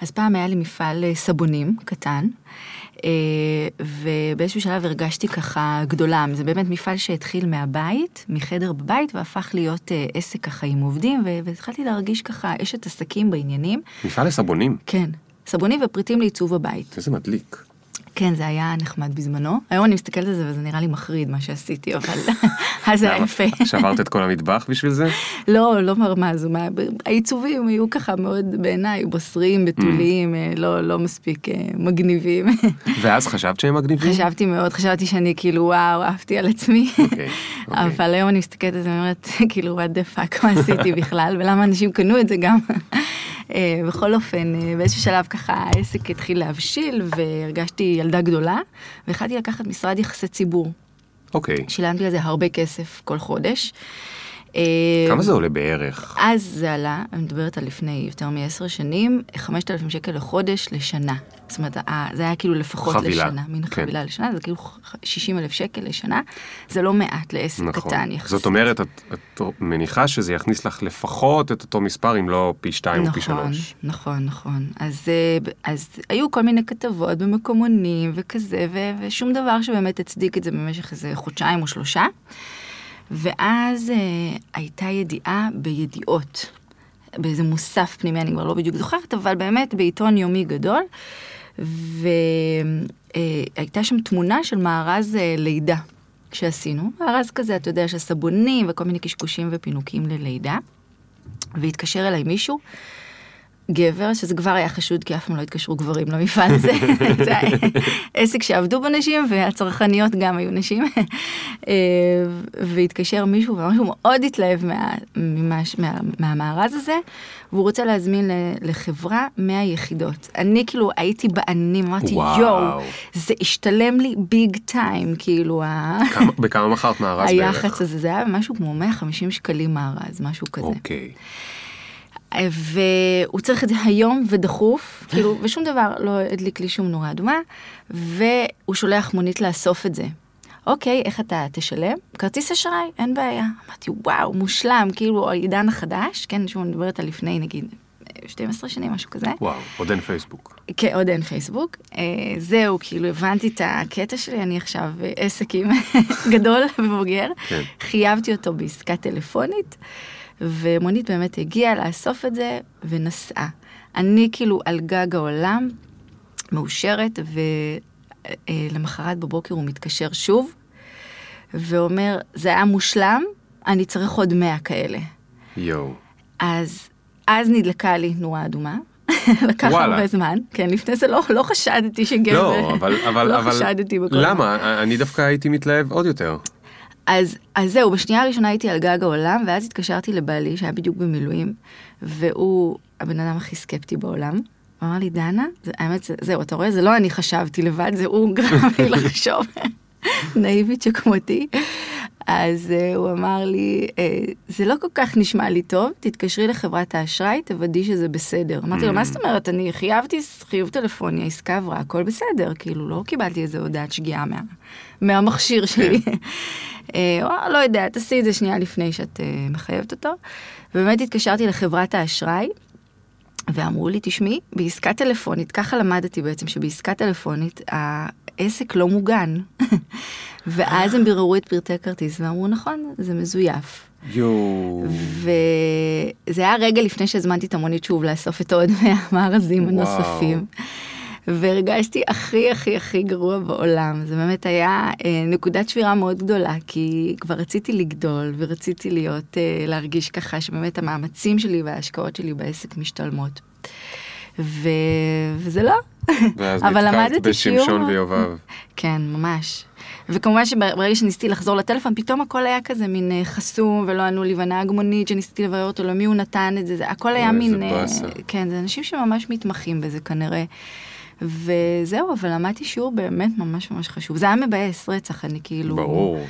אז פעם היה לי מפעל אה, סבונים קטן, אה, ובאיזשהו שלב הרגשתי ככה גדולה, זה באמת מפעל שהתחיל מהבית, מחדר בבית, והפך להיות אה, עסק ככה עם עובדים, והתחלתי להרגיש ככה אשת עסקים בעניינים. מפעל לסבונים. כן, סבונים ופריטים לעיצוב הבית. איזה מדליק. כן, זה היה נחמד בזמנו. היום אני מסתכלת על זה וזה נראה לי מחריד מה שעשיתי, אבל אז זה היה? יפה. שברת את כל המטבח בשביל זה? לא, לא מרמז, העיצובים היו ככה מאוד בעיניי בוסריים, בתוליים, אה, לא, לא מספיק אה, מגניבים. ואז חשבת שהם מגניבים? חשבתי מאוד, חשבתי שאני כאילו וואו, עפתי על עצמי. אוקיי, אוקיי. אבל היום אני מסתכלת על זה ואומרת, כאילו, what the fuck, מה עשיתי בכלל, ולמה אנשים קנו את זה גם. אה, בכל אופן, אה, באיזשהו שלב ככה העסק התחיל להבשיל, והרגשתי ילדה גדולה, והחלטתי לקחת משרד יחסי ציבור. אוקיי. שילמתי על זה הרבה כסף כל חודש. אה, כמה זה עולה בערך? אז זה עלה, אני מדברת על לפני יותר מעשר שנים, 5,000 שקל לחודש לשנה. זאת אומרת, זה היה כאילו לפחות חבילה, לשנה, מין כן. חבילה לשנה, זה כאילו 60 אלף שקל לשנה, זה לא מעט לעסק נכון. קטן יחסית. זאת אומרת, את, את מניחה שזה יכניס לך לפחות את אותו מספר, אם לא פי שתיים או פי נכון, שלוש. נכון, נכון. אז, אה, אז היו כל מיני כתבות במקומונים וכזה, ו, ושום דבר שבאמת הצדיק את זה במשך איזה חודשיים או שלושה. ואז אה, הייתה ידיעה בידיעות, באיזה מוסף פנימי, אני כבר לא בדיוק זוכרת, אבל באמת בעיתון יומי גדול, והייתה שם תמונה של מארז אה, לידה שעשינו, מארז כזה, אתה יודע, של סבונים וכל מיני קשקושים ופינוקים ללידה. והתקשר אליי מישהו, גבר, שזה כבר היה חשוד, כי אף פעם לא התקשרו גברים למפעל הזה. זה היה עסק שעבדו בו נשים, והצרכניות גם היו נשים. אה, והתקשר מישהו, ואמר שהוא מאוד התלהב מה, מה, מהמארז הזה, והוא רוצה להזמין לחברה 100 יחידות. אני כאילו הייתי בעננים, אמרתי. יואו, זה השתלם לי ביג טיים, כאילו, ה- כמה- בכמה מכרת מארז בערך? היח"צ הזה, זה היה משהו כמו 150 שקלים מארז, משהו כזה. אוקיי. והוא צריך את זה היום ודחוף, כאילו, ושום דבר לא הדליק לי שום נורה אדומה, והוא שולח מונית לאסוף את זה. אוקיי, איך אתה תשלם? כרטיס אשראי, אין בעיה. אמרתי, וואו, מושלם, כאילו, העידן החדש, כן, שוב, אני מדברת על לפני, נגיד, 12 שנים, משהו כזה. וואו, עוד אין פייסבוק. כן, עוד אין פייסבוק. אה, זהו, כאילו, הבנתי את הקטע שלי, אני עכשיו אה, עסק עם גדול ובוגר. כן. חייבתי אותו בעסקה טלפונית, ומונית באמת הגיעה לאסוף את זה, ונסעה. אני כאילו על גג העולם, מאושרת, ולמחרת בבוקר הוא מתקשר שוב, ואומר, זה היה מושלם, אני צריך עוד 100 כאלה. יואו. אז, אז נדלקה לי נורה אדומה. לקח וואלה. הרבה זמן. כן, לפני זה לא, לא חשדתי שגבר... לא, אבל, אבל, לא אבל, חשדתי בכל... למה? אני דווקא הייתי מתלהב עוד יותר. אז, אז זהו, בשנייה הראשונה הייתי על גג העולם, ואז התקשרתי לבעלי, שהיה בדיוק במילואים, והוא הבן אדם הכי סקפטי בעולם. הוא אמר לי, דנה, זה, האמת, זה, זהו, אתה רואה, זה לא אני חשבתי לבד, זה הוא גרם לי לחשוב, נאיבית שכמותי. אז uh, הוא אמר לי, uh, זה לא כל כך נשמע לי טוב, תתקשרי לחברת האשראי, תוודאי שזה בסדר. אמרתי לו, מה זאת אומרת, אני חייבתי חיוב טלפוני, העסקה עברה, הכל בסדר, כאילו, לא קיבלתי איזה הודעת שגיאה מה, מהמכשיר שלי. אה, אמר, לא יודע, תעשי את זה שנייה לפני שאת uh, מחייבת אותו. ובאמת התקשרתי לחברת האשראי, ואמרו לי, תשמעי, בעסקה טלפונית, ככה למדתי בעצם, שבעסקה טלפונית העסק לא מוגן. ואז הם ביררו את פרטי כרטיס ואמרו, נכון, זה מזויף. יואו. וזה היה רגע לפני שהזמנתי את המונית שוב לאסוף את עוד מהמארזים וואו. והרגשתי הכי הכי הכי גרוע בעולם. זה באמת היה אה, נקודת שבירה מאוד גדולה, כי כבר רציתי לגדול ורציתי להיות, אה, להרגיש ככה שבאמת המאמצים שלי וההשקעות שלי בעסק משתלמות. ו... וזה לא. ואז נתקלת שיעור. בשמשון ויובב. כן, ממש. וכמובן שברגע שניסיתי לחזור לטלפון, פתאום הכל היה כזה מין אה, חסום, ולא ענו לי, והנהג מונית שניסיתי לברר אותו, למי הוא נתן את זה, זה הכל היה מין... איזה באסה. כן, זה אנשים שממש מתמחים בזה כנראה. וזהו, אבל למדתי שיעור באמת ממש ממש חשוב. זה היה מבאס רצח, אני כאילו... ברור.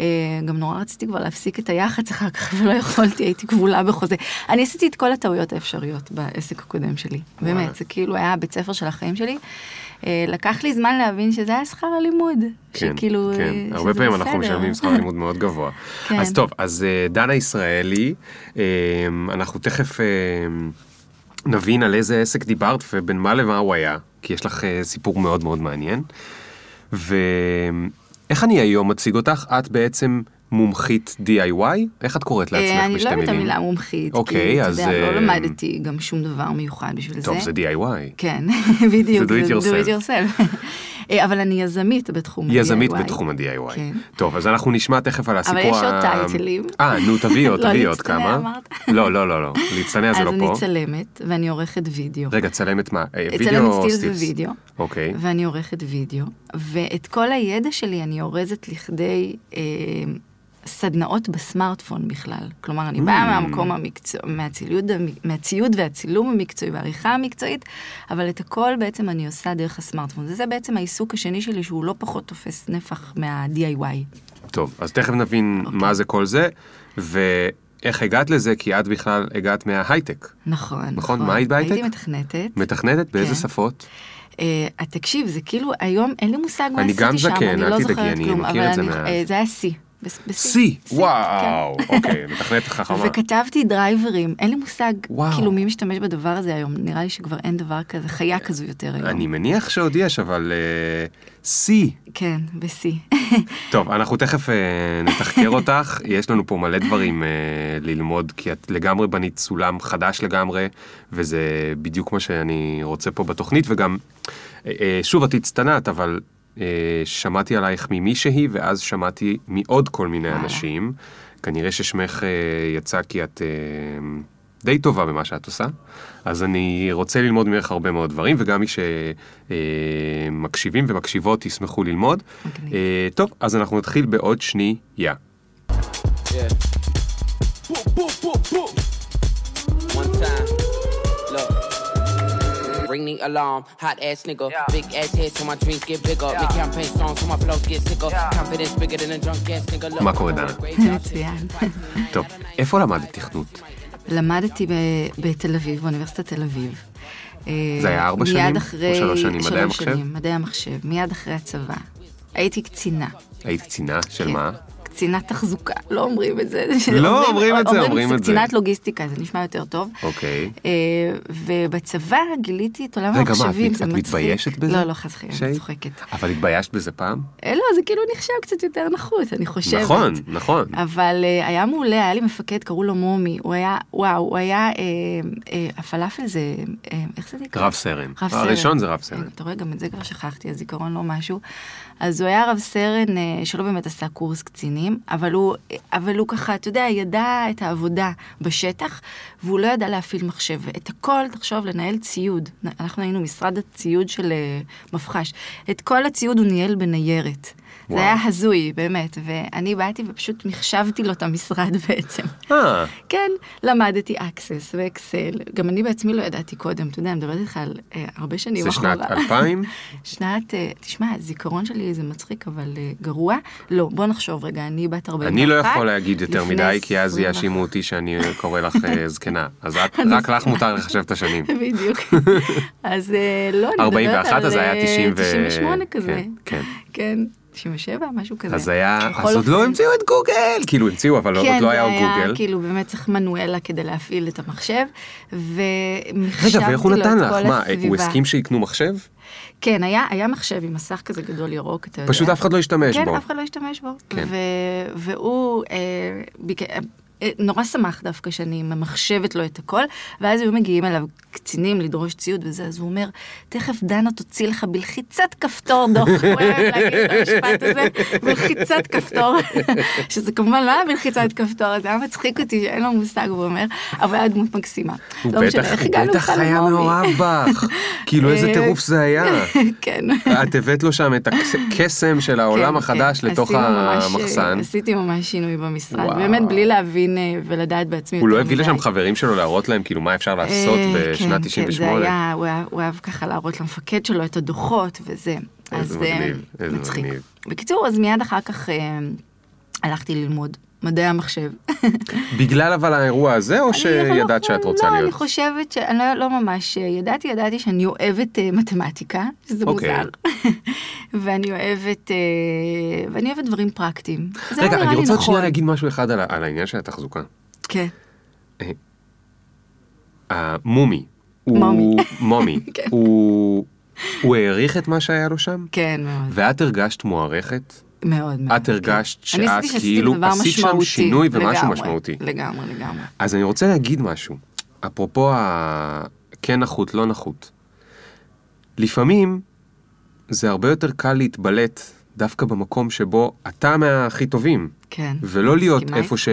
אה, גם נורא רציתי כבר להפסיק את היח"צ אחר כך, ולא יכולתי, הייתי כבולה בחוזה. אני עשיתי את כל הטעויות האפשריות בעסק הקודם שלי. באמת, זה כאילו היה הבית ספר של החיים שלי. אה, לקח לי זמן להבין שזה היה שכר הלימוד. כן, שכאילו, כן. אה, הרבה שזה פעמים אנחנו בסדר. משלמים שכר לימוד מאוד גבוה. כן. אז טוב, אז דנה ישראלי, אנחנו תכף נבין על איזה עסק דיברת ובין מה למה הוא היה, כי יש לך אה, סיפור מאוד מאוד מעניין. ואיך אני היום מציג אותך? את בעצם מומחית DIY? איך את קוראת אה, לעצמך אני בשתי לא אוהבת את מילים? המילה מומחית. אוקיי, כי, אז, אתה יודע, אה, לא למדתי גם שום דבר מיוחד בשביל טוב, זה. זה DIY. כן, בדיוק, זה do it yourself. אה, אבל אני יזמית בתחום יזמית ה-DIY. בתחום ה-DIY. כן. טוב, אז אנחנו נשמע תכף על הסיפור אבל יש עוד ה- טייטלים. אה, נו, תביאי עוד, לא, תביאי עוד כמה. לא, לא, לא, לא. להצטנע זה אז לא אני פה. צלמת, ואני עורכת וידאו. רגע, צלמת מה? אה, וידאו צלמת או סטילס סטילס? ווידאו. אוקיי. ואני עורכת וידאו, ואת כל הידע שלי אני אורזת לכדי אה, סדנאות בסמארטפון בכלל. כלומר, אני באה Mm. מהמקום המקצוע, מהציוד, מהציוד והצילום המקצועי והעריכה המקצועית, אבל את הכל בעצם אני עושה דרך הסמארטפון. וזה בעצם העיסוק השני שלי, שהוא לא פחות תופס נפח מה-DIY. טוב, אז תכף נבין אוקיי. מה זה כל זה, ואיך הגעת לזה, כי את בכלל הגעת מההייטק. נכון, נכון, מה היית בהייטק? הייתי מתכנתת. מתכנתת? באיזה כן. שפות? אה, תקשיב, זה כאילו, היום אין לי מושג מה עשיתי שם, אני לא זוכרת כלום, אבל אני- אה, זה היה C. C, כן. וואו, אוקיי, מתכנתת חכמה. וכתבתי דרייברים, אין לי מושג. כאילו מי משתמש בדבר הזה היום, נראה לי שכבר אין דבר כזה, חיה כזו יותר היום. אני מניח שעוד יש, אבל אה, C. כן, ב-C. טוב, אנחנו תכף אה, נתחקר אותך, יש לנו פה מלא דברים אה, ללמוד, כי את לגמרי בנית סולם חדש לגמרי, וזה בדיוק מה שאני רוצה פה בתוכנית, וגם, שוב, את הצטנעת, אבל שמעתי עלייך ממישהי, ואז שמעתי מעוד כל מיני וואלה. אנשים. כנראה ששמך אה, יצא כי את אה, די טובה במה שאת עושה, אז אני רוצה ללמוד ממך הרבה מאוד דברים, וגם מי שמקשיבים ומקשיבות ישמחו ללמוד. מגניב. אה, טוב, אז אנחנו נתחיל בעוד שנייה. Ring the alarm, hot ass nigga. Big ass head so my dreams get bigger. Make campaign songs so my flows get sicker. Confidence bigger than a drunk ass nigga. Look, מה קורה, דנה? מצוין. טוב, איפה למדת תכנות? למדתי בתל אביב, באוניברסיטת תל אביב. זה היה ארבע מיד שנים? או אחרי- שלוש שנים? מדעי שלוש המחשב? שנים, מדעי המחשב, מיד אחרי הצבא. הייתי קצינה. היית קצינה של כן. מה? קצינת תחזוקה, לא אומרים את זה. לא, אומרים את זה, אומרים את זה. קצינת לוגיסטיקה, זה נשמע יותר טוב. אוקיי. אה, ובצבא גיליתי את עולם רגע, מה, המחשבים, את- זה את מצחיק. מתביישת בזה? לא, לא, חס וחלילה? אני צוחקת. אבל התביישת בזה פעם? אה, לא, זה כאילו נחשב קצת יותר נחות, אני חושבת. נכון, נכון. אבל אה, היה מעולה, היה לי מפקד, קראו לו מומי, הוא היה, וואו, הוא היה, הפלאפל זה, איך זה נקרא? רב סרן. רב סרן. הראשון זה רב סרן. אתה רואה, גם את זה כבר שכחתי, הזיכרון לא משהו. אז הוא היה רב סרן אה, שלא באמת עשה קורס קצינים, אבל הוא, אבל הוא ככה, אתה יודע, ידע את העבודה בשטח, והוא לא ידע להפעיל מחשב. את הכל, תחשוב, לנהל ציוד. אנחנו היינו משרד הציוד של אה, מפח"ש. את כל הציוד הוא ניהל בניירת. וואו. זה היה הזוי, באמת, ואני באתי ופשוט מחשבתי לו את המשרד בעצם. אה, כן, למדתי אקסס ואקסל, גם אני בעצמי לא ידעתי קודם, אתה יודע, אני מדברת איתך על אה, הרבה שנים זה אחורה. שנת 2000? שנת, אה, תשמע, הזיכרון שלי זה מצחיק, אבל אה, גרוע. לא, בוא נחשוב רגע, אני בת 41. אני לא יכול להגיד יותר מדי, כי אז 21. יאשימו אותי שאני קורא לך אה, זקנה. אז את- רק לך מותר לחשב את השנים. בדיוק. אז אה, לא, אני מדברת 41, על אז היה אה, 90 ו- 98 כזה. כן, כן. כן, 97, משהו כזה. אז היה, אז עוד לא המציאו את גוגל. כאילו המציאו, אבל עוד כן, לא היה זה היה גוגל. כאילו באמת צריך מנואלה כדי להפעיל את המחשב, ומחשבתי לו את? כל מה, הסביבה. הוא הסכים שיקנו מחשב? כן, היה, היה מחשב עם מסך כזה גדול ירוק, אתה יודע. פשוט אף אחד לא השתמש כן, בו. אף אחד לא השתמש בו. כן. והוא אה, ביק... אה, נורא שמח דווקא שאני ממחשבת לו את הכל, ואז היו מגיעים אליו קצינים לדרוש ציוד וזה, אז הוא אומר, תכף דנה תוציא לך בלחיצת כפתור דוח. הוא אוהב להגיד את המשפט הזה, בלחיצת כפתור, שזה כמובן לא היה בלחיצת כפתור, זה היה מצחיק אותי שאין לו מושג, הוא אומר, אבל היה דמות מקסימה. הוא לא משנה, בטח, איך הוא הגענו בטח בכלל היה? מאוהב בך. כאילו איזה אה, טירוף זה היה. כן. את הבאת לו שם את הקסם של העולם כן, החדש כן. לתוך עשינו ממש, המחסן. עשיתי ממש שינוי במשרד. באמת בלי להבין אה, ולדעת בעצמי. הוא לא הביא. לשם חברים שלו להראות להם כאילו מה אפשר לעשות אה, כן, כן, 98. זה היה, הוא אהב ככה להראות למפקד שלו את הדוחות וזה. אז אה, מגניב, איזה מצחיק. מגניב. בקיצור, אז מיד אחר כך אה, הלכתי ללמוד מדעי המחשב. בגלל אבל האירוע הזה, או אני שידעת לא- שאת רוצה לא, אני להיות? חושבת שאני לא, לא ממש ידעתי, ידעתי שאני אוהבת אה, מתמטיקה, שזה אוקיי. מוזר. ואני אוהבת, אה, ואני אוהבת דברים פרקטיים. רגע, לא נראה אני רוצה עוד נכון. שנייה להגיד משהו אחד על על העניין של התחזוקה. כן. המומי, הוא... מומי. מומי. כן. הוא... הוא העריך את מה שהיה לו שם? כן, מאוד. ואת הרגשת מוערכת? מאוד מאוד. את הרגשת כן. שאת כאילו עשית שם. שינוי ומשהו לגמרי, משמעותי. לגמרי, לגמרי. אז אני רוצה להגיד משהו, אפרופו הכן נחות, לא נחות. לפעמים זה הרבה יותר קל להתבלט דווקא במקום שבו אתה מהכי טובים, כן. ולא להיות איפה. ש...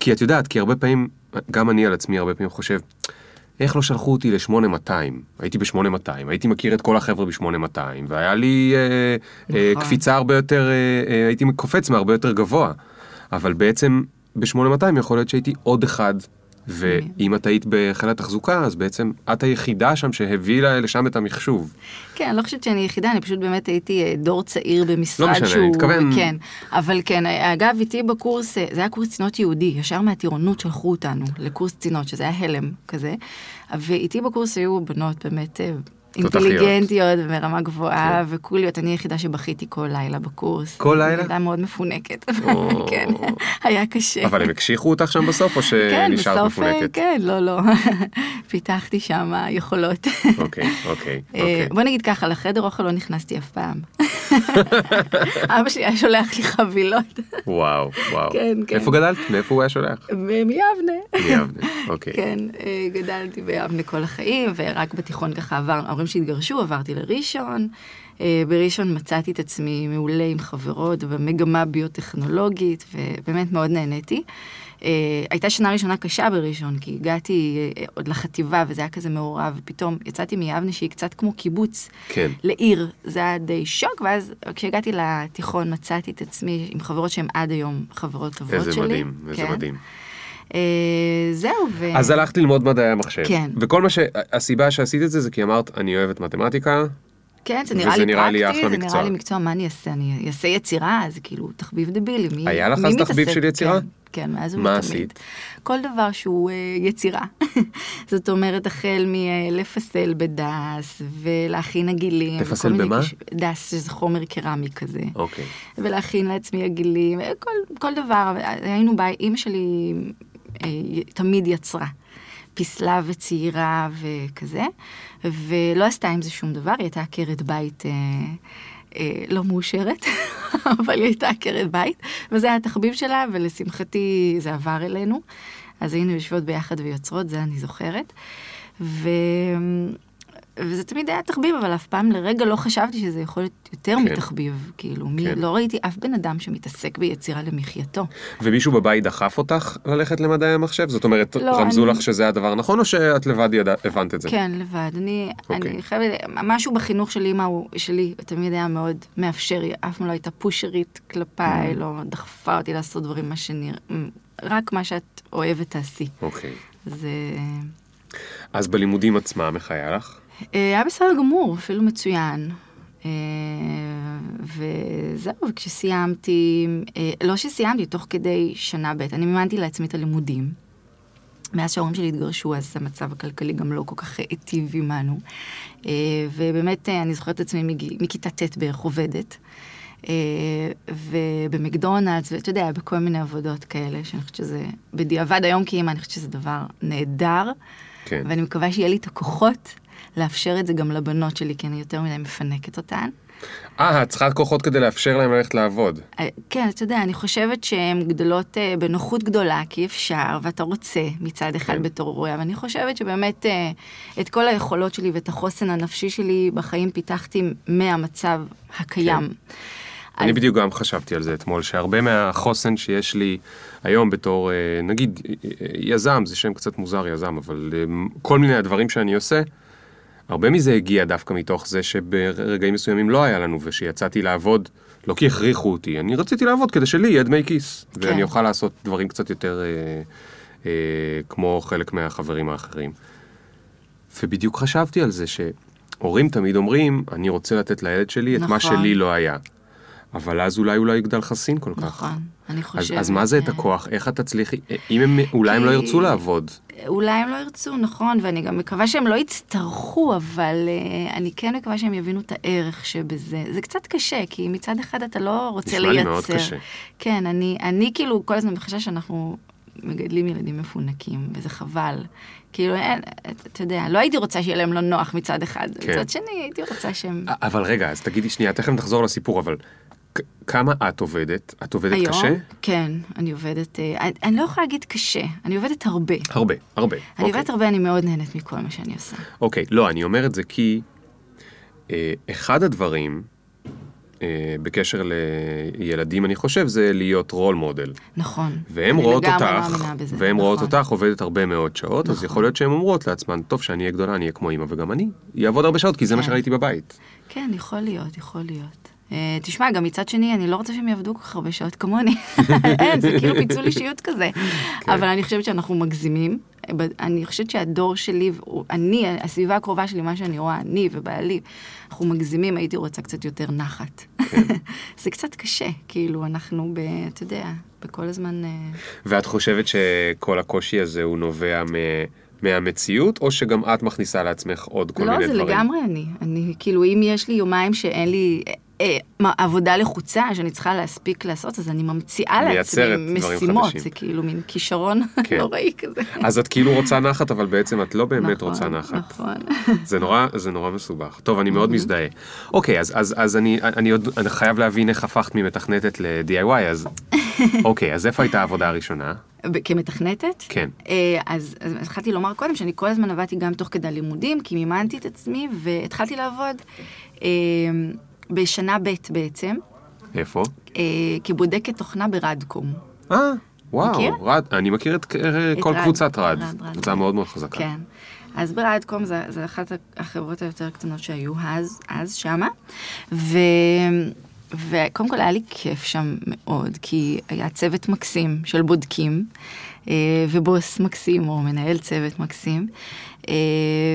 כי את יודעת, כי הרבה פעמים, גם אני על עצמי הרבה פעמים חושב, איך לא שלחו אותי ל-8200? הייתי ב-8200, הייתי מכיר את כל החבר'ה ב-8200, והיה לי אה, אה, נכון. קפיצה הרבה יותר, אה, אה, הייתי קופץ מהרבה יותר גבוה. אבל בעצם ב-8200 יכול להיות שהייתי עוד אחד, ואם את היית בחיל התחזוקה, אז בעצם את היחידה שם שהביאה לשם את המחשוב. כן, אני לא חושבת שאני יחידה, אני פשוט באמת הייתי אה, דור צעיר במשרד לא משנה, שהוא... אני מתכוון- כן, אבל כן, אגב, איתי בקורס, אה, זה היה קורס קצינות יהודי, ישר מהטירונות שלחו אותנו לקורס קצינות, שזה היה הלם כזה, ואיתי בקורס היו בנות באמת אה. אינטליגנטיות ומרמה גבוהה כן. וקוליות, אני היחידה שבכיתי כל לילה בקורס. כל לילה? הייתה מאוד מפונקת, או. כן, היה קשה. אבל הם הקשיחו אותך שם בסוף, או כן, שנשארת אה, מפונקת? כן, לא, לא, פיתחתי שם יכולות. אוקיי, אוקיי, אה, אוקיי. בוא נגיד ככה, לחדר אוכל לא נכנסתי אף פעם. אבא שלי היה שולח לי חבילות וואו, וואו. כן, כן. איפה גדלת? מאיפה הוא היה שולח? מיבנה. מיבנה, אוקיי. כן, אה, גדלתי ביבנה כל החיים, ורק בתיכון ככה עבר, ההורים שהתגרשו, עברתי לראשון. אה, בראשון מצאתי את עצמי מעולה עם חברות במגמה ביוטכנולוגית, ובאמת מאוד נהניתי. אה, הייתה שנה ראשונה קשה בראשון, כי הגעתי אה, עוד לחטיבה, וזה היה כזה מעורב, ופתאום יצאתי מיבנה שהיא קצת כמו קיבוץ. כן. לעיר, זה היה די שוק, ואז כשהגעתי לתיכון מצאתי את עצמי עם חברות שהן עד היום חברות טובות איזה שלי. מדהים, איזה כן. מדהים. אה, זהו, ו... אז הלכת ללמוד מדעי המחשב. כן. וכל מה ש... הסיבה שעשית את זה זה כי אמרת, אני אוהבת מתמטיקה, כן, זה נראה לי נראה לי פרקטי, אחלה זה מקצוע. נראה לי מקצוע, מה אני אעשה? אני אעשה יצירה, זה כאילו תחביב דבילי. מי, היה לך אז תחביב? של יצירה? כן, כן, מאז מה ומתמיד. עשית? כל דבר שהוא אה, יצירה. זאת אומרת, החל מלפסל בדס, ולהכין עגילים. לפסל במה? קש- דס, שזה חומר קרמי כזה. אוקיי. ולהכין לעצמי עגילים, כל, כל דבר. היינו בית, אימא שלי תמיד יצרה. פיסלה וצעירה וכזה, ולא עשתה עם זה שום דבר, היא הייתה עקרת בית אה, אה, לא מאושרת, אבל היא הייתה עקרת בית, וזה היה התחביב שלה, ולשמחתי זה עבר אלינו. אז היינו יושבות ביחד ויוצרות, זה אני זוכרת. ו... וזה תמיד היה תחביב, אבל אף פעם לרגע לא חשבתי שזה יכול להיות יותר כן. מתחביב. כאילו, מי, כן. לא ראיתי אף בן אדם שמתעסק ביצירה למחייתו. ומישהו בבית דחף אותך ללכת למדעי המחשב? זאת אומרת, לא, רמזו אני- לך שזה הדבר הנכון, או שאת לבד ידע, הבנת את זה? כן, לבד. אני, אוקיי. אני חייבת, משהו בחינוך של אימא שלי תמיד היה מאוד מאפשר, היא אף פעם לא הייתה פושרית Mm. כלפיי, לא דחפה אותי לעשות דברים מה שנראה, רק מה שאת אוהבת תעשי. אוקיי. זה אז בלימודים עצמם, איך היה לך? אה, היה בסדר גמור, אפילו מצוין. אה, וזהו, וכשסיימתי, אה, לא שסיימתי, תוך כדי שנה ב', אני מימנתי לעצמי את הלימודים. מאז שההורים שלי התגרשו, אז המצב הכלכלי גם לא כל כך היטיב עמנו. ובאמת, אני זוכרת את עצמי מכיתה ט' בערך עובדת. ובמקדונלדס, ואתה יודע, בכל מיני עבודות כאלה, שאני חושבת שזה, בדיעבד היום כאימא, אני חושבת שזה דבר נהדר. כן. ואני מקווה שיהיה לי את הכוחות לאפשר את זה גם לבנות שלי, כי אני יותר מדי מפנקת אותן. אה, את צריכה כוחות כדי לאפשר להם ללכת לעבוד. אה, כן, אתה יודע, אני חושבת שהן גדלות אה, בנוחות גדולה, כי אפשר, ואתה רוצה מצד אחד כן. בתור הורה, אבל אני חושבת שבאמת אה, את כל היכולות שלי ואת החוסן הנפשי שלי בחיים פיתחתי מהמצב הקיים. אני אז- בדיוק גם חשבתי על זה אתמול, שהרבה מהחוסן שיש לי היום בתור, נגיד, יזם, זה שם קצת מוזר יזם, אבל כל מיני הדברים שאני עושה, הרבה מזה הגיע דווקא מתוך זה שברגעים מסוימים לא היה לנו, ושיצאתי לעבוד, לא כי הכריחו אותי, אני רציתי לעבוד כדי שלי יהיה דמי כיס, כן. ואני אוכל לעשות דברים קצת יותר אה, אה, כמו חלק מהחברים האחרים. ובדיוק חשבתי על זה שהורים תמיד אומרים, אני רוצה לתת לילד שלי את מה נכון. שלי לא היה. אבל אז אולי הוא לא יגדל חסין כל כך. נכון, אני אז, חושבת... אז מה זה את אה, הכוח? איך את תצליחי? אם הם, אולי הם לא ירצו לעבוד. אולי הם לא ירצו, נכון, ואני גם מקווה שהם לא יצטרכו, אבל uh, אני כן מקווה שהם יבינו את הערך שבזה. זה קצת קשה, כי מצד אחד אתה לא רוצה נשמע לייצר. לי מאוד קשה. כן, אני, אני כאילו כל הזמן בחשש שאנחנו מגדלים ילדים מפונקים, וזה חבל. כאילו, אין, אתה יודע, לא הייתי רוצה שיהיה להם לא נוח מצד אחד, כן. מצד שני הייתי רוצה שהם... אבל רגע, אז תגידי שנייה, תכף נחזור לסיפור, אבל כמה את עובדת? את עובדת היום, קשה? כן, אני עובדת, אה, אני, אני לא יכולה להגיד קשה, אני עובדת הרבה. הרבה, הרבה. אני אוקיי. עובדת הרבה, אני מאוד נהנית מכל מה שאני עושה. אוקיי, לא, אני אומר את זה כי אה, אחד הדברים אה, בקשר לילדים, אני חושב, זה להיות רול מודל. נכון. והן אני רואות אותך, בזה, רואות נכון. אותך עובדת הרבה מאוד שעות, אז נכון. יכול להיות שהן אומרות לעצמן, טוב, שאני אהיה גדולה, אני אהיה כמו אימא, וגם אני אעבוד הרבה שעות, כי זה מה כן. שראיתי בבית. כן, יכול להיות, יכול להיות. Uh, תשמע, גם מצד שני, אני לא רוצה שהם יעבדו כל כך הרבה שעות כמוני. אין, זה כאילו פיצול אישיות כזה. כן. אבל אני חושבת שאנחנו מגזימים. אני חושבת שהדור שלי, אני, הסביבה הקרובה שלי, מה שאני רואה, אני ובעלי, אנחנו מגזימים, הייתי רוצה קצת יותר נחת. כן. זה קצת קשה, כאילו, אנחנו, ב, אתה יודע, בכל הזמן... אה, ואת חושבת שכל הקושי הזה הוא נובע מ... מהמציאות, או שגם את מכניסה לעצמך עוד כל לא, מיני זה דברים? לגמרי אני. אני, כאילו, אם יש לי יומיים שאין לי אה, אה, מה, עבודה לחוצה שאני צריכה להספיק לעשות, אז אני ממציאה לעצמי משימות. חדשים. זה כאילו מין כישרון כן. נוראי כזה. אז את כאילו רוצה נחת, אבל בעצם את לא באמת נכון, רוצה נחת. נכון. זה נורא, זה נורא מסובך. טוב, אני מאוד מזדהה. אוקיי, אז, אז, אז אני, אני עוד אני חייב להבין איך הפכת ממתכנתת ל-DIY, אז... אוקיי, אז איפה הייתה העבודה הראשונה? כמתכנתת? כן. אה, אז, אז התחלתי לומר קודם שאני כל הזמן עבדתי גם תוך כדי לימודים, כי מימנתי את עצמי, והתחלתי לעבוד אה, בשנה ב' בעצם, איפה? אה, כבודקת תוכנה ברדקום. אה, וואו, מכיר? רד, אני מכיר את אה, כל רד, קבוצת רד. רד, רד. קבוצה מאוד מאוד חזקה. כן. אז ברדקום זה, זה אחת החברות היותר קטנות שהיו אז, אז שמה. ו... וקודם כל היה לי כיף שם מאוד, כי היה צוות מקסים של בודקים, אה, ובוס מקסים, או מנהל צוות מקסים. אה,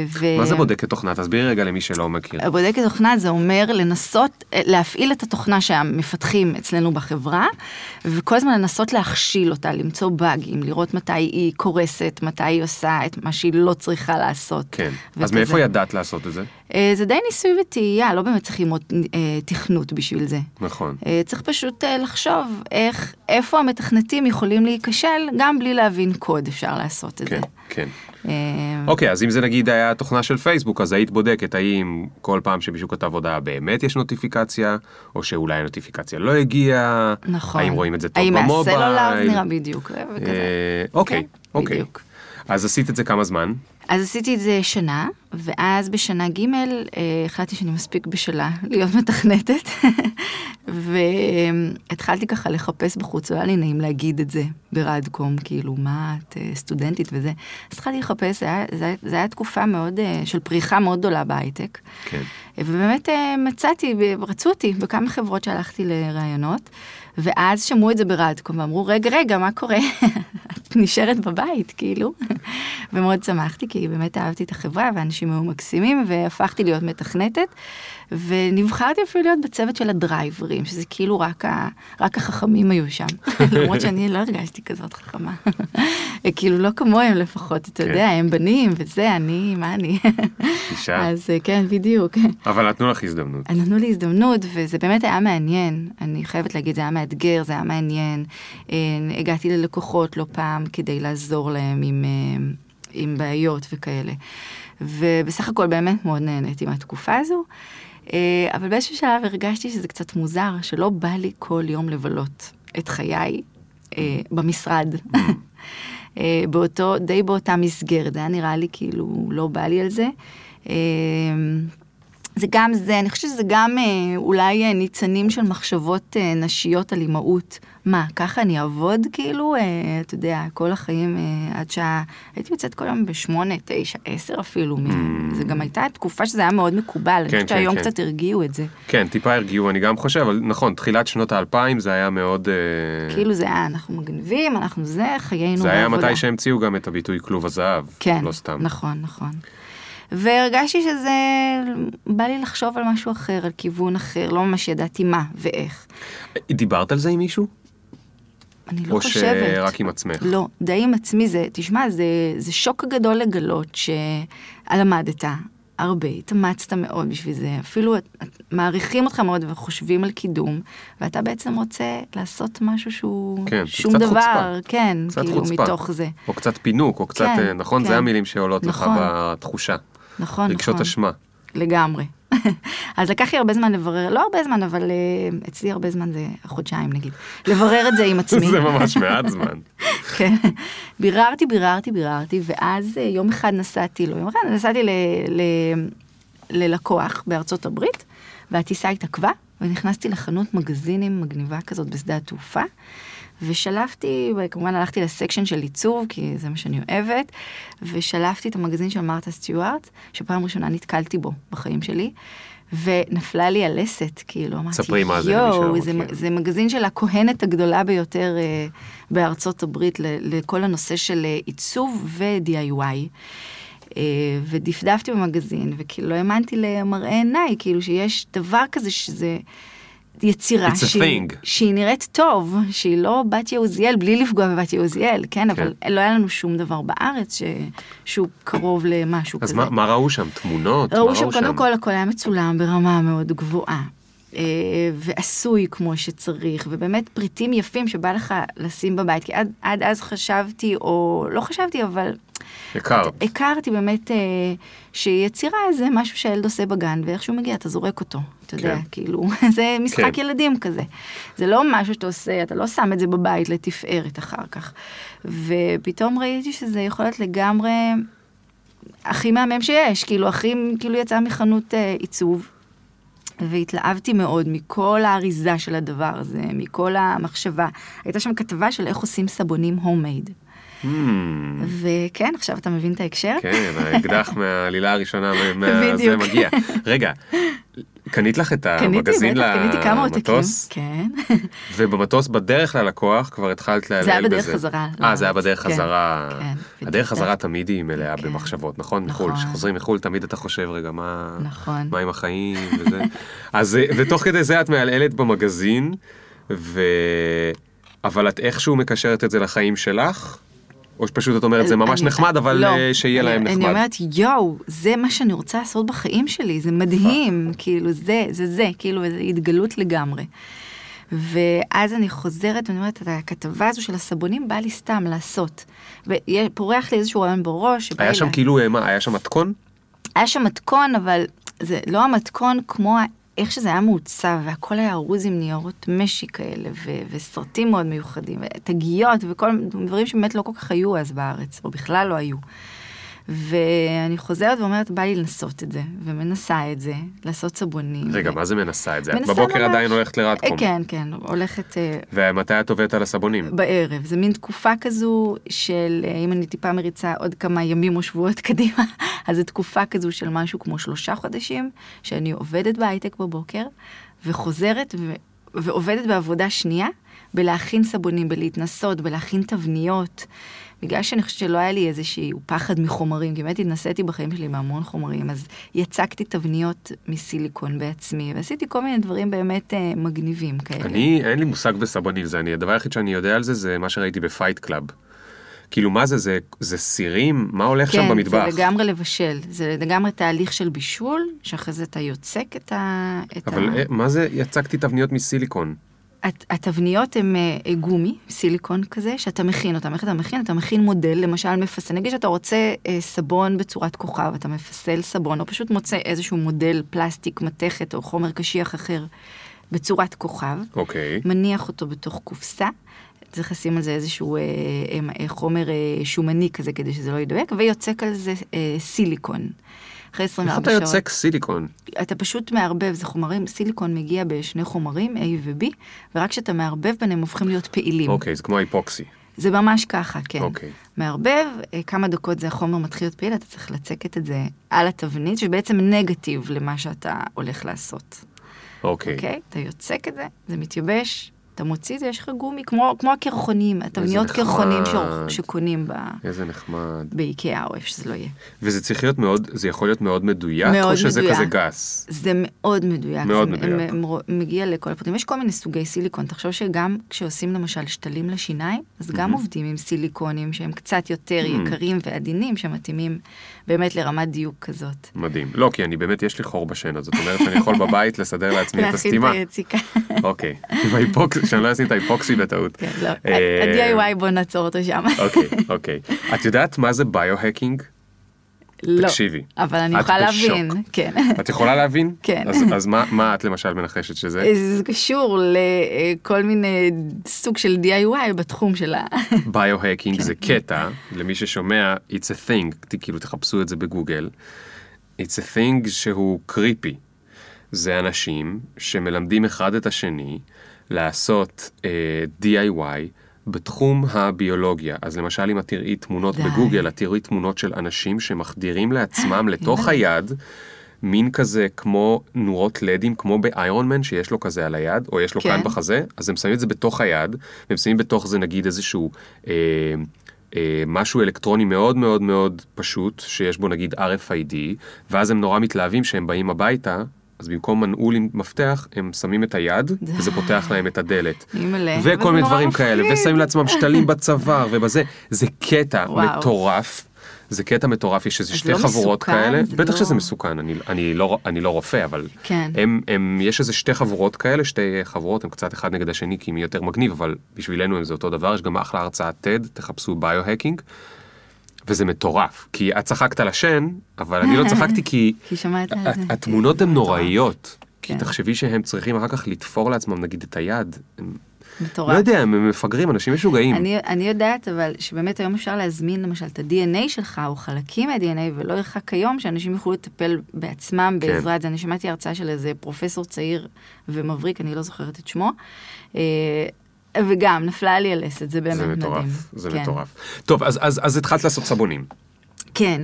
ו... מה זה בודקת תוכנה? תסבירי רגע למי שלא מכיר. בודקת תוכנה זה אומר לנסות אה, להפעיל את התוכנה שהמפתחים אצלנו בחברה, וכל הזמן לנסות להכשיל אותה, למצוא באגים, לראות מתי היא קורסת, מתי היא עושה את מה שהיא לא צריכה לעשות. כן. אז וכזה. מאיפה ידעת לעשות את זה? אה, זה די ניסוי וטעייה, לא באמת צריך ללמוד אה, תכנות בשביל זה. נכון. אה, צריך פשוט לחשוב איך, איפה המתכנתים יכולים להיכשל, גם בלי להבין קוד אפשר לעשות את כן, זה. כן. אה, אוקיי, אז אם זה נגיד היה תוכנה של פייסבוק, אז היית בודקת האם כל פעם שמישהו כתב הודעה באמת יש נוטיפיקציה, או שאולי הנוטיפיקציה לא הגיעה, נכון. האם רואים את זה טוב האם במובייל. הסלולר זה נראה בדיוק, וכזה. אוקיי, כן, אוקיי. אז עשית את זה כמה זמן? אז עשיתי את זה שנה, ואז בשנה ג' אה, החלטתי שאני מספיק בשלה להיות מתכנתת, והתחלתי ככה לחפש בחוץ, לא היה לי נעים להגיד את זה ברדקום, כאילו, מה את אה, סטודנטית וזה. אז התחלתי לחפש, זה היה תקופה מאוד, אה, של פריחה מאוד גדולה בהייטק. כן. ובאמת אה, מצאתי, רצו אותי בכמה חברות שהלכתי לראיונות, ואז שמעו את זה ברדקום ואמרו, רגע, רגע, מה קורה? נשארת בבית, כאילו. ומאוד שמחתי, כי באמת אהבתי את החברה, ואנשים היו מקסימים, והפכתי להיות מתכנתת, ונבחרתי אפילו להיות בצוות של הדרייברים, שזה כאילו רק, ה, רק החכמים היו שם, למרות שאני לא הרגשתי כזאת חכמה. כאילו, לא כמוהם לפחות, אתה כן. יודע, הם בנים, וזה, אני, מה אני? אישה. אז אה, כן, בדיוק. אבל נתנו לך הזדמנות. נתנו לי הזדמנות, וזה באמת היה מעניין. אני חייבת להגיד, זה היה מאתגר, זה היה מעניין. אה, הגעתי ללקוחות לא פעם כדי לעזור להם עם, אה, עם בעיות וכאלה. ובסך הכל באמת מאוד נהניתי מהתקופה הזו. אה, אבל באיזשהו שלב הרגשתי שזה קצת מוזר, שלא בא לי כל יום לבלות את חיי אה, במשרד. אה, באותו, די באותה מסגרת, זה היה נראה לי כאילו לא בא לי על זה. זה גם זה, אני חושבת שזה גם אה, אולי אה, ניצנים של מחשבות אה, נשיות על אימהות. מה, ככה אני אעבוד כאילו, אתה יודע, כל החיים עד שעה, הייתי יוצאת כל יום בשמונה, תשע, עשר אפילו. מ- זה גם הייתה תקופה שזה היה מאוד מקובל, אני כן, חושבת כן, שהיום כן. קצת הרגיעו את זה. כן, טיפה הרגיעו, אני גם חושב, אבל נכון, תחילת שנות האלפיים זה היה מאוד... כאילו זה היה, אנחנו מגניבים, אנחנו זה, חיינו זה היה בעבודה. מתי שהמציאו גם את הביטוי כלוב הזהב, כן, לא סתם. נכון, נכון. והרגשתי שזה, בא לי לחשוב על משהו אחר, על כיוון אחר, לא ממש ידעתי מה ואיך. דיברת על זה עם מישהו? אני לא או חושבת. שרק עם עצמך? לא, די עם עצמי, זה, תשמע, זה, זה שוק גדול לגלות שלמדת, הרבה, התאמצת מאוד בשביל זה, אפילו את- את- מעריכים אותך מאוד וחושבים על קידום, ואתה בעצם רוצה לעשות משהו שהוא כן, שום דבר, חוצפה. כן, קצת כאילו חוצפה. מתוך זה. או קצת פינוק, או קצת, כן, אה, נכון? כן. זה המילים שעולות לך נכון. בתחושה. נכון, רגשות נכון. אשמה. לגמרי. אז לקח לי הרבה זמן לברר, לא הרבה זמן, אבל uh, אצלי הרבה זמן זה חודשיים נגיד, לברר את זה עם עצמי. זה ממש מעט זמן. כן. ביררתי, ביררתי, ביררתי, ואז אה, יום אחד נסעתי, לא יום אחד, נסעתי ל, ל, ללקוח בארצות הברית, והטיסה התעכבה, ונכנסתי לחנות מגזינים מגניבה כזאת בשדה התעופה, ושלפתי, וכמובן הלכתי לסקשן של עיצוב, כי זה מה שאני אוהבת, ושלפתי את המגזין של מרתה סטיוארט, שפעם ראשונה נתקלתי בו בחיים שלי. ונפלה לי הלסת, כאילו, אמרתי, ספרי מה זה יואו, זה, מכיר." זה מגזין של הכהנת הגדולה ביותר אה, בארצות הברית ל- לכל הנושא של אה, עיצוב ו-DIY. אה, ודפדפתי במגזין, וכאילו לא האמנתי למראה עיניי, כאילו שיש דבר כזה שזה יצירה שהיא. שהיא נראית טוב, שהיא לא בתיה עוזיאל, בלי לפגוע בבתיה עוזיאל, כן, אבל לא היה לנו שום דבר בארץ ש... שהוא קרוב למשהו אז כזה. מה, מה ראו שם? תמונות? ראו שם קודם כל הכל היה מצולם ברמה מאוד גבוהה. אה, ועשוי כמו שצריך, ובאמת פריטים יפים שבא לך לשים בבית, כי עד, עד אז חשבתי, או לא חשבתי, אבל הכרת. הכרתי באמת אה, שיצירה זה משהו שהילד עושה בגן, ואיכשהו מגיע, אתה זורק אותו, אתה יודע, כן. כאילו, זה משחק כן. ילדים כזה. זה לא משהו שאתה עושה, אתה לא שם את זה בבית לתפארת אחר כך. ופתאום ראיתי שזה יכול להיות לגמרי הכי מהמם שיש, כאילו, הכי, כאילו יצא מחנות אה, עיצוב. והתלהבתי מאוד מכל האריזה של הדבר הזה, מכל המחשבה. הייתה שם כתבה של איך עושים סבונים הומייד. Hmm, וכן, עכשיו אתה מבין את ההקשר? כן, האקדח מהעלילה הראשונה, מה- זה בדיוק. מגיע. רגע, קנית לך את המגזין בטח, קניתי כמה עותקים. למטוס, כן. ובמטוס בדרך ללקוח כבר התחלת להלל בזה. זה היה בדרך חזרה אה, זה היה. בדרך כן, חזרה. כן, בדיוק. הדרך חזרה תמיד היא מלאה כן. במחשבות, נכון? מחו"ל, נכון. כשחוזרים מחו"ל תמיד אתה חושב, רגע, מה... נכון. מה עם החיים וזה. אז, אה, ותוך כדי זה את מעלעלת במגזין, ו... אבל את איכשהו מקשרת את זה לחיים שלך? או שפשוט את אומרת זה ממש אני- נחמד, אבל לא, אה, שיהיה אני- להם אני נחמד. אומרת, יואו, זה מה שאני רוצה לעשות בחיים שלי, זה מדהים, כאילו, זה, זה זה, כאילו, זו התגלות לגמרי. ואז אני חוזרת ואני אומרת, הכתבה הזו של הסבונים באה לי סתם לעשות. ופורח לי איזשהו רעיון בראש. היה שם לה- כאילו, אה, מה, היה שם מתכון? היה שם מתכון, אבל זה לא המתכון כמו איך שזה היה מעוצב, והכל היה ארוז עם ניירות משי כאלה, ו- וסרטים מאוד מיוחדים, ותגיות, וכל דברים שבאמת לא כל כך היו אז בארץ, או בכלל לא היו. ואני חוזרת ואומרת, בא לי לנסות את זה, ומנסה את זה, לעשות סבונים. רגע, ו- מה זה מנסה את זה? את מנסה בבוקר ממש. עדיין הולכת אה, לרדקום. כן, כן, הולכת אה, ומתי את עובדת על הסבונים? בערב. זה מין תקופה כזו של, אה, אם אני טיפה מריצה עוד כמה ימים או שבועות קדימה, אז זו תקופה כזו של משהו כמו שלושה חודשים, שאני עובדת בהייטק בבוקר, וחוזרת ו- ועובדת בעבודה שנייה, בלהכין סבונים, בלהתנסות, בלהכין תבניות. בגלל שאני חושבת שלא היה לי איזשהו פחד מחומרים, כי באמת התנסיתי בחיים שלי בהמון חומרים, אז יצקתי תבניות מסיליקון בעצמי, ועשיתי כל מיני דברים באמת אה, מגניבים כאלה. אני, אין לי מושג בסבונים, זה אני, הדבר היחיד שאני יודע על זה, זה מה שראיתי ב Fight Club. כאילו, מה זה, זה, זה סירים? מה הולך שם במטבח? כן, זה לגמרי לבשל, זה לגמרי תהליך של בישול, שאחרי זה אתה יוצק את ה... את אבל ה... אה, מה זה יצקתי תבניות מסיליקון? הת- התבניות הן אה, גומי, סיליקון כזה, שאתה מכין אותם. איך אתה מכין? אתה מכין מודל, למשל מפסל. נגיד שאתה רוצה אה, סבון בצורת כוכב, אתה מפסל סבון, או פשוט מוצא איזשהו מודל פלסטיק, מתכת או חומר קשיח אחר בצורת כוכב, אוקיי. מניח אותו בתוך קופסה. צריך לשים על זה איזשהו אה, אה, חומר אה, שומני כזה כדי שזה לא ידבק, ויוצק על זה אה, סיליקון. אחרי 24 איך אתה שעות. יוצק סיליקון? אתה פשוט מערבב, זה חומרים, סיליקון מגיע בשני חומרים, A ו-B, ורק כשאתה מערבב ביניהם הופכים להיות פעילים. אוקיי, זה כמו היפוקסי. זה ממש ככה, כן. אוקיי. מערבב, אה, כמה דקות זה החומר מתחיל להיות פעיל, אתה צריך לצקת את זה על התבנית, שבעצם נגטיב למה שאתה הולך לעשות. אוקיי. אוקיי? אתה יוצק את זה, זה מתייבש, אתה מוציא את זה, יש לך גומי, כמו, כמו הקרחונים, התבניות. קרחונים שקונים ב... איזה נחמד. באיקאה או איפה שזה לא יהיה. וזה צריך להיות מאוד, זה יכול להיות מאוד מדויק, מאוד או שזה מדויק. כזה גס? זה מאוד מדויק. מאוד זה מדויק. מ- מ- מגיע לכל הפרטים. יש כל מיני סוגי סיליקון. תחשוב שגם כשעושים למשל שתלים לשיניים, אז גם עובדים עם סיליקונים שהם קצת יותר יקרים ועדינים, שמתאימים באמת לרמת דיוק כזאת. מדהים. לא, כי אני באמת, יש לי חור בשן, זאת אומרת שאני יכול בבית לסדר לעצמי את להכין הסתימה. את היציקה. אוקיי. עם שאני לא אשים את האיפוקסי בטעות. כן, לא. אה, ה-DIY בוא נעצור אותו שם. אוקיי, אוקיי. את יודעת מה זה ביו-הקינג? לא. תקשיבי. אבל אני יכולה. להבין. כן. את יכולה להבין? כן. אז, אז מה, מה את למשל מנחשת שזה? זה קשור לכל מיני סוג של DIY בתחום של ה... ביו-הקינג כן. זה קטע, למי ששומע, it's a thing, כאילו תחפשו את זה בגוגל. it's a thing שהוא קריפי. זה אנשים שמלמדים אחד את השני לעשות אה, DIY בתחום הביולוגיה. אז למשל אם את תראי תמונות די. בגוגל, את תראי תמונות של אנשים שמחדירים לעצמם לתוך אימא'לה. היד. מין כזה כמו נורות לדים כמו באיירון מן שיש לו כזה על היד או יש לו כן. כאן בחזה אז הם שמים את זה בתוך היד והם שמים בתוך זה נגיד איזשהו אה, אה, משהו אלקטרוני מאוד מאוד מאוד פשוט שיש בו נגיד RFID ואז הם נורא מתלהבים שהם באים הביתה אז במקום מנעול עם מפתח הם שמים את היד וזה פותח להם את הדלת. אימא'לה. וכל מיני דברים כאלה. ושמים לעצמם שתלים בצוואר ובזה זה קטע. מטורף. זה קטע מטורף, יש איזה שתי לא חבורות מסוכן? כאלה, בטח לא- שזה מסוכן, אני, אני, לא, אני לא רופא, אבל כן. הם, הם, יש איזה שתי חבורות כאלה, שתי חבורות, הם קצת אחד נגד השני כי מי יותר מגניב, אבל בשבילנו זה אותו דבר, יש גם אחלה הרצאת TED, תחפשו ביו-הקינג, וזה מטורף, כי את צחקת על השן, אבל אני לא צחקתי כי כי שמעת על זה. התמונות הן נוראיות. כי כן. תחשבי שהם צריכים אחר כך לתפור לעצמם נגיד את היד. מטורף. לא יודע, הם מפגרים, אנשים משוגעים. אני, אני יודעת אבל שבאמת היום אפשר להזמין למשל את ה-DNA שלך או חלקים מה-DNA ולא ירחק היום שאנשים יוכלו לטפל בעצמם כן. בעזרת זה. אני שמעתי הרצאה של איזה פרופסור צעיר ומבריק, אני לא זוכרת את שמו. אה, וגם נפלה לי הלסת, זה באמת זה מדהים. מטורף, זה כן. מטורף. טוב, אז, אז, אז התחלת לעשות סבונים. כן,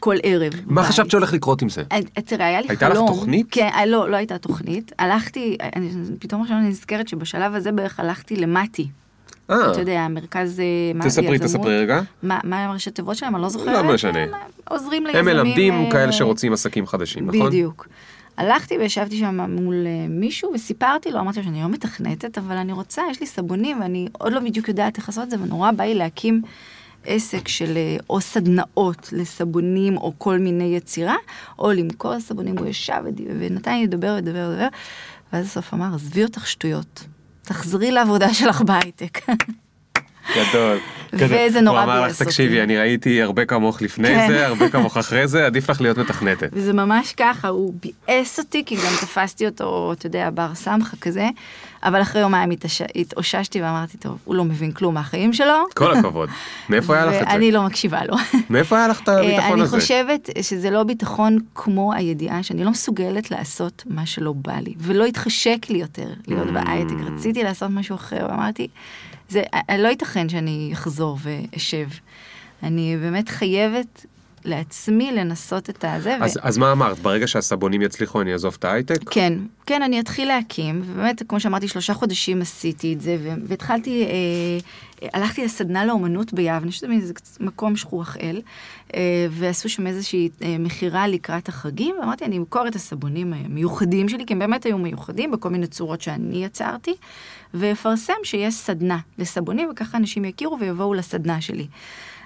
כל ערב. מה בבית. חשבת שהולך לקרות עם זה? אה, תראה, היה לי הייתה לך חלום. תוכנית? כן, אה, לא, לא הייתה תוכנית. הלכתי, אני, פתאום עכשיו אני נזכרת שבשלב הזה בערך הלכתי למטי. אה, אתה יודע, מרכז... אה, מה, תספרי. תספרי רגע. מה, מה הראשי תיבות שלהם? אני לא זוכרת. לא משנה. עוזרים ליזמים. הם מלמדים אה, כאלה שרוצים עסקים חדשים, נכון? בדיוק. הלכתי וישבתי שם מול אה, מישהו וסיפרתי לו, אמרתי לו שאני לא מתכנתת, אבל אני רוצה, יש לי סבונים ואני עוד לא בדיוק יודעת איך לעשות את זה, ונורא בא לי להקים עסק של אה, או סדנאות לסבונים או כל מיני יצירה, או למכור סבונים, הוא ישב ונתן לי לדבר ולדבר ולדבר, ואז בסוף אמר, עזבי אותך שטויות, תחזרי לעבודה שלך בהייטק. גדול. וזה נורא הוא אמר לך, אותי. תקשיבי, אני ראיתי הרבה כמוך לפני כן. זה, הרבה כמוך אחרי זה, עדיף לך להיות מתכנתת. וזה ממש ככה, הוא ביאס אותי, כי גם תפסתי אותו, אתה יודע, בר סמכה כזה, אבל אחרי יומיים התאוששתי ואמרתי, טוב, הוא לא מבין כלום מהחיים שלו. כל הכבוד. מאיפה היה לך את ואני זה? לא מקשיבה לו. מאיפה היה לך את הביטחון אני הזה? חושבת שזה לא ביטחון כמו הידיעה שאני לא מסוגלת לעשות מה שלא בא לי, ולא התחשק לי יותר להיות Mm. בהייטק, רציתי לעשות משהו אחר, ואמרתי, זה אה, לא ייתכן שאני אחזור ואשב. אני באמת חייבת לעצמי לנסות את הזה. ו- אז, אז מה אמרת? ברגע שהסבונים יצליחו אני אעזוב את ההייטק? כן, כן, אני אתחיל להקים, ובאמת, כמו שאמרתי, שלושה חודשים עשיתי את זה, והתחלתי, אה, אה, הלכתי לסדנה לאומנות ביבנה, שזה מין מקום שכוח אל, אה, ועשו שם איזושהי אה, מכירה לקראת החגים, ואמרתי, אני אמכור את הסבונים המיוחדים שלי, כי הם באמת היו מיוחדים בכל מיני צורות שאני יצרתי, ואפרסם שיש סדנה לסבונים, וככה אנשים יכירו ויבואו לסדנה שלי.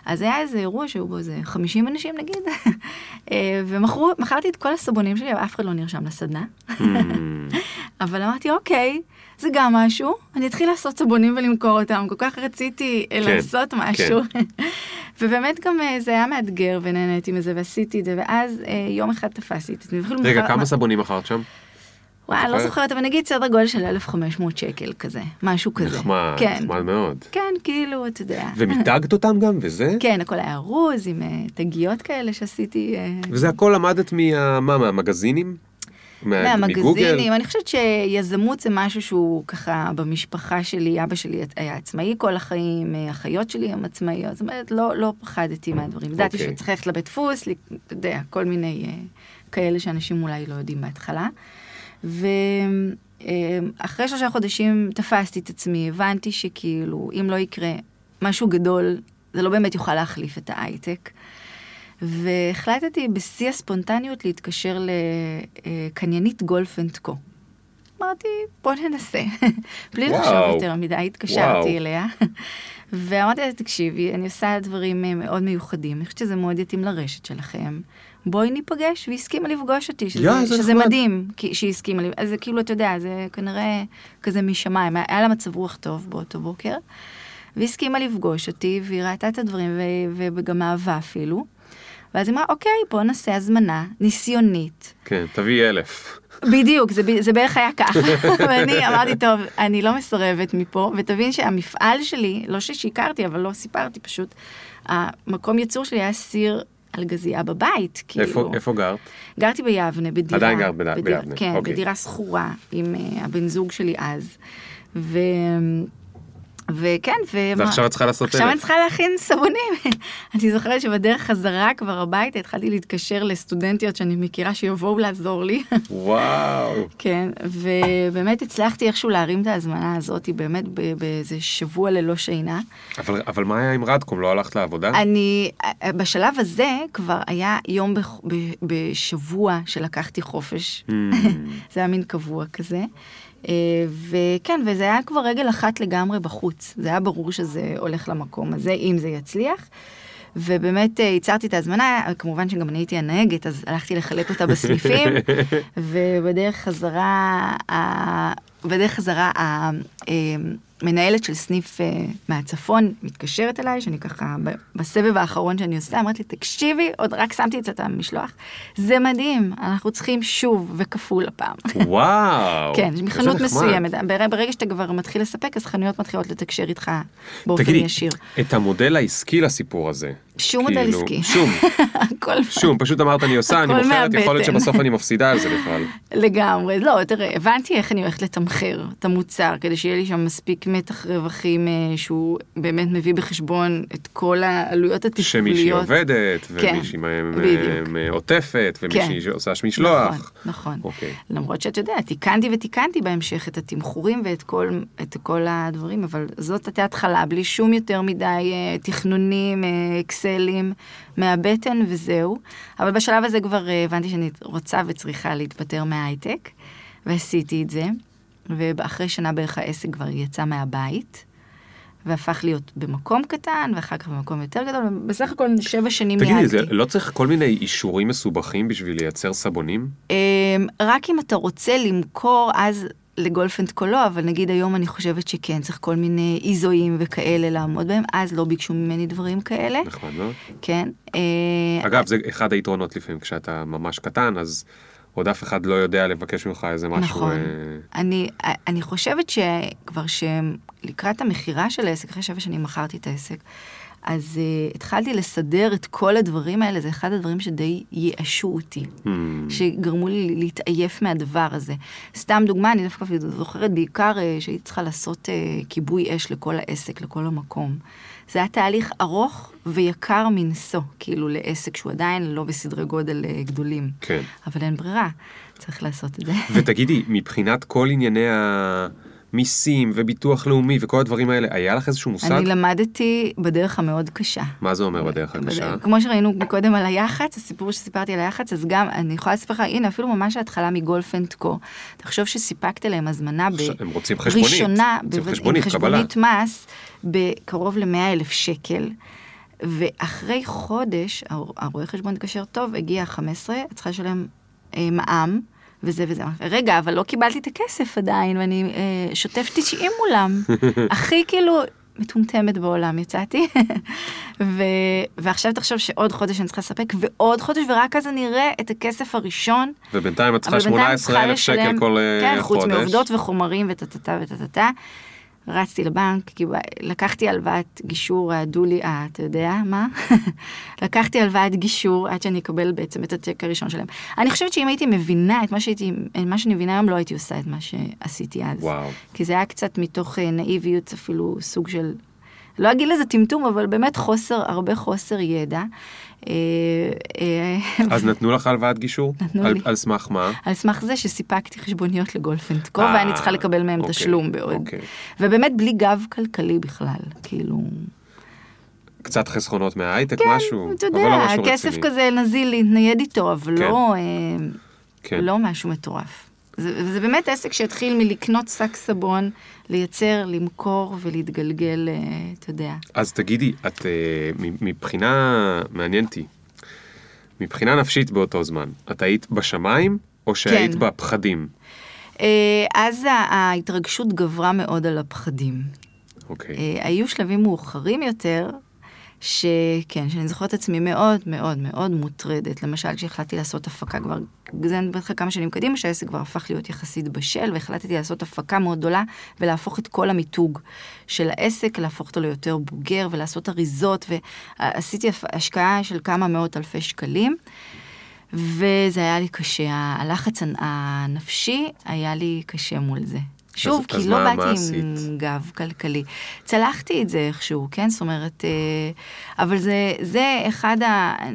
אז היה איזה אירוע שהיו בו איזה 50 אנשים נגיד, אה, ומכרתי את כל הסבונים שלי, אבל אף אחד לא נרשם לסדנה. Hmm. אבל אמרתי, אוקיי, זה גם משהו, אני אתחיל לעשות סבונים ולמכור אותם, כל כך רציתי כן, לעשות משהו. כן. ובאמת גם אה, זה היה מאתגר ונהניתי מזה ועשיתי את זה, ואז אה, יום אחד תפסתי את עצמי. רגע, כמה סבונים מכרת שם? וואי, לא זוכרת? אבל נגיד סדר גודל של 1,500 שקל כזה, משהו כזה. נחמד, כן, נחמד מאוד. כן, כאילו, אתה יודע. ומיתגת אותם גם וזה? כן, הכל היה ארוז עם אה, תגיות כאלה שעשיתי. אה, וזה הכל למדת מה... מה, מהמגזינים? מהמגזינים, אני חושבת שיזמות זה משהו שהוא ככה במשפחה שלי, אבא שלי היה עצמאי כל החיים, אה, אחיות שלי הם עצמאיות, זאת אומרת, לא, לא פחדתי מהדברים. ידעתי אוקיי. שצריך ללכת לבית דפוס, אתה יודע, כל מיני כאלה שאנשים אולי לא יודעים בהתחלה. ואחרי שלושה חודשים תפסתי את עצמי, הבנתי שכאילו, אם לא יקרה משהו גדול, זה לא באמת יוכל להחליף את ההייטק. והחלטתי בשיא הספונטניות להתקשר לקניינית Golf & Co. אמרתי, בוא ננסה. בלי וואו. לחשוב יותר מדי, התקשרתי וואו. אליה. ואמרתי לה, תקשיבי, אני עושה דברים מאוד מיוחדים, אני חושבת שזה מאוד יתאים לרשת שלכם. בואי ניפגש, והיא הסכימה לפגוש אותי, שזה, איזה שזה נחמד. מדהים כי, שהיא הסכימה לי. אז זה כאילו, אתה יודע, זה כנראה כזה משמיים. היה לה מצב רוח טוב באותו בוקר, והיא הסכימה לפגוש אותי, והיא ראתה את הדברים, ו- וגם אהבה אפילו. ואז היא אמרה, אוקיי, בוא נעשה הזמנה ניסיונית. כן, תביאי אלף. בדיוק, זה, זה בערך היה ככה. ואני אמרתי, טוב, אני לא מסרבת מפה, ותבין שהמפעל שלי, לא ששיקרתי, אבל לא סיפרתי, פשוט, המקום ייצור שלי היה סיר על גזייה בבית. כאילו, איפה איפה גרת? גרתי ביבנה, בדירה. עדיין גרת בד- בדירה- ביבנה, כן, אוקיי. בדירה שכורה עם uh, הבן זוג שלי אז. ו... וכן, ו... ועכשיו את צריכה לעשות עכשיו. אני צריכה להכין סבונים. אני זוכרת שבדרך חזרה כבר הביתה התחלתי להתקשר לסטודנטיות שאני מכירה שיבואו לעזור לי. וואו. כן, ובאמת הצלחתי איכשהו להרים את ההזמנה הזאת, באמת באיזה שבוע ללא שינה. אבל אבל מה היה עם רדקום? לא הלכת לעבודה? אני, בשלב הזה כבר היה יום בח- ב- בשבוע שלקחתי חופש. Hmm. זה היה מין קבוע כזה. אה, וכן, וזה היה כבר רגל אחת לגמרי בחוץ. זה היה ברור שזה הולך למקום הזה, אם זה יצליח. ובאמת אה, ייצרתי את ההזמנה, כמובן שגם אני הייתי הנהגת, אז הלכתי לחלק אותה בסניפים, ובדרך חזרה, ה- בדרך חזרה המנהלת של סניף אה, מהצפון מתקשרת אליי, שאני ככה בסבב האחרון שאני עושה, אמרת לי, תקשיבי, עוד רק שמתי את המשלוח, זה מדהים, אנחנו צריכים שוב וכפול הפעם. וואו. כן, מחנות. מסוימת. בר- ברגע שאתה כבר מתחיל לספק, אז חנויות מתחילות לתקשר איתך באופן תגידי, ישיר. את המודל העסקי לסיפור הזה. שום מודל כאילו, עסקי. שום, הכל שום, פשוט אמרת אני עושה, אני מוכרת, יכול להיות. שבסוף אני מפסידה על זה בכלל. לגמרי. לא, תראה, הבנתי איך אני הולכת לתמחר את המוצר, כדי שיהיה לי שם מספיק מתח רווחים אה, שהוא באמת מביא בחשבון את כל העלויות התפעוליות. שמישהי עובדת, כן, ומישהי מ- בדיוק. מ- עוטפת, ומישהי כן. שעושה משלוח. נכון, נכון. אוקיי. למרות שאתה יודע, תיקנתי ותיקנתי בהמשך את התמחורים ואת כל, את כל הדברים, אבל זאת הייתה התחלה, בלי שום יותר מדי אה, תכנונים, אה, אקסלים, מהבטן וזהו. אבל בשלב הזה כבר אה, הבנתי שאני רוצה וצריכה להתפטר מההייטק, ועשיתי את זה. ואחרי שנה בערך העסק כבר יצא מהבית, והפך להיות במקום קטן, ואחר כך במקום יותר גדול, ובסך הכל שבע שנים תגידי, ניהלתי. זה לא צריך כל מיני אישורים מסובכים בשביל לייצר סבונים? אמ, רק אם אתה רוצה למכור, אז לגולף אנד קולו, אבל נגיד היום אני חושבת שכן, צריך כל מיני איזואים וכאלה לעמוד בהם, אז לא ביקשו ממני דברים כאלה, נחמד מאוד. כן. אה, אגב, זה אחד היתרונות לפעמים, כשאתה ממש קטן, אז עוד אף אחד לא יודע לבקש ממך איזה משהו. נכון. אה, אני, אני חושבת שכבר שלקראת המכירה של העסק, אחרי שבע שנים מכרתי את העסק, אז uh, התחלתי לסדר את כל הדברים האלה, זה אחד הדברים שדי ייאשו אותי. hmm, שגרמו לי להתעייף מהדבר הזה. סתם דוגמה, אני דווקא זוכרת בעיקר אה, שהייתי צריכה לעשות אה, כיבוי אש לכל העסק, לכל המקום. זה היה תהליך ארוך ויקר מנשוא, כאילו לעסק שהוא עדיין לא בסדרי גודל אה, גדולים. כן. אבל אין ברירה, צריך לעשות את זה. ותגידי, מבחינת כל ענייני המיסים וביטוח לאומי וכל הדברים האלה, היה לך איזשהו מושג? אני למדתי בדרך המאוד קשה. מה זה אומר בדרך הקשה? בדרך- כמו שראינו מקודם על היח"צ, הסיפור שסיפרתי על היח"צ, אז גם, אני יכולה לספר לך, הנה, אפילו ממש ההתחלה מגולף אנד קו. תחשוב שסיפקת להם הזמנה ב... הם רוצים חשבונית. ראשונה, רוצים חשבונית, עם. חשבונית מס, בקרוב ל-100 אלף שקל. ואחרי חודש, הר- הרואה חשבון התקשר טוב, הגיע 15, את צריכה לשלם אה, מע"מ. וזה וזה. רגע, אבל לא קיבלתי את הכסף עדיין, ואני אה, שוטף 90 מולם. הכי כאילו מטומטמת בעולם יצאתי. ו... ועכשיו תחשוב שעוד חודש אני צריכה לספק, ועוד חודש, ורק אז אני אראה את הכסף הראשון. ובינתיים את צריכה אבל בינתיים 18 אלף שקל לשלם- כל אה, כן, חודש. חוץ מעובדות וחומרים וטטטה וטטטה. רצתי לבנק, לקחתי הלוואת גישור, העדו לי, אה, אתה יודע מה? לקחתי הלוואת גישור עד שאני אקבל בעצם את הצ'ק הראשון שלהם. אני חושבת שאם הייתי מבינה את מה שהייתי, את מה שאני מבינה היום, לא הייתי עושה את מה שעשיתי אז. וואו. כי זה היה קצת מתוך אה, נאיביות, אפילו סוג של לא אגיד לזה טמטום, אבל באמת חוסר, הרבה חוסר ידע. אה, אה, אז נתנו לך הלוואת גישור? נתנו על- לי. על סמך מה? על סמך זה שסיפקתי חשבוניות לגולפנדקו, אה, ואני צריכה לקבל מהם אוקיי, תשלום בעוד. אוקיי. ובאמת בלי גב כלכלי בכלל, כאילו... קצת חסכונות מההייטק, כן, משהו? אתה אבל יודע, לא כסף רציני. כזה נזיל להתנייד איתו, אבל כן. לא, כן. לא משהו מטורף. זה, זה באמת עסק שהתחיל מלקנות שק סבון, לייצר, למכור ולהתגלגל, אה, אתה יודע. אז תגידי, את אה, מבחינה, מעניין אותי, מבחינה נפשית באותו זמן, את היית בשמיים או שהיית כן. בפחדים? אה, אז ההתרגשות גברה מאוד על הפחדים. אוקיי. היו שלבים מאוחרים יותר, שכן, שאני זוכרת את עצמי מאוד מאוד מאוד מוטרדת. למשל, כשהחלטתי לעשות הפקה כבר, זה אני מדברת לך כמה שנים קדימה, שהעסק כבר הפך להיות יחסית בשל, והחלטתי לעשות הפקה מאוד גדולה, ולהפוך את כל המיתוג של העסק, להפוך אותו ליותר בוגר, ולעשות אריזות, ועשיתי השקעה של כמה מאות אלפי שקלים. וזה היה לי קשה, הלחץ הנפשי היה לי קשה מול זה. שוב, אז- כי אז לא מה- מה באתי עם עשית? גב כלכלי. צלחתי את זה איכשהו, כן? זאת אומרת, אה, אבל זה, זה אחד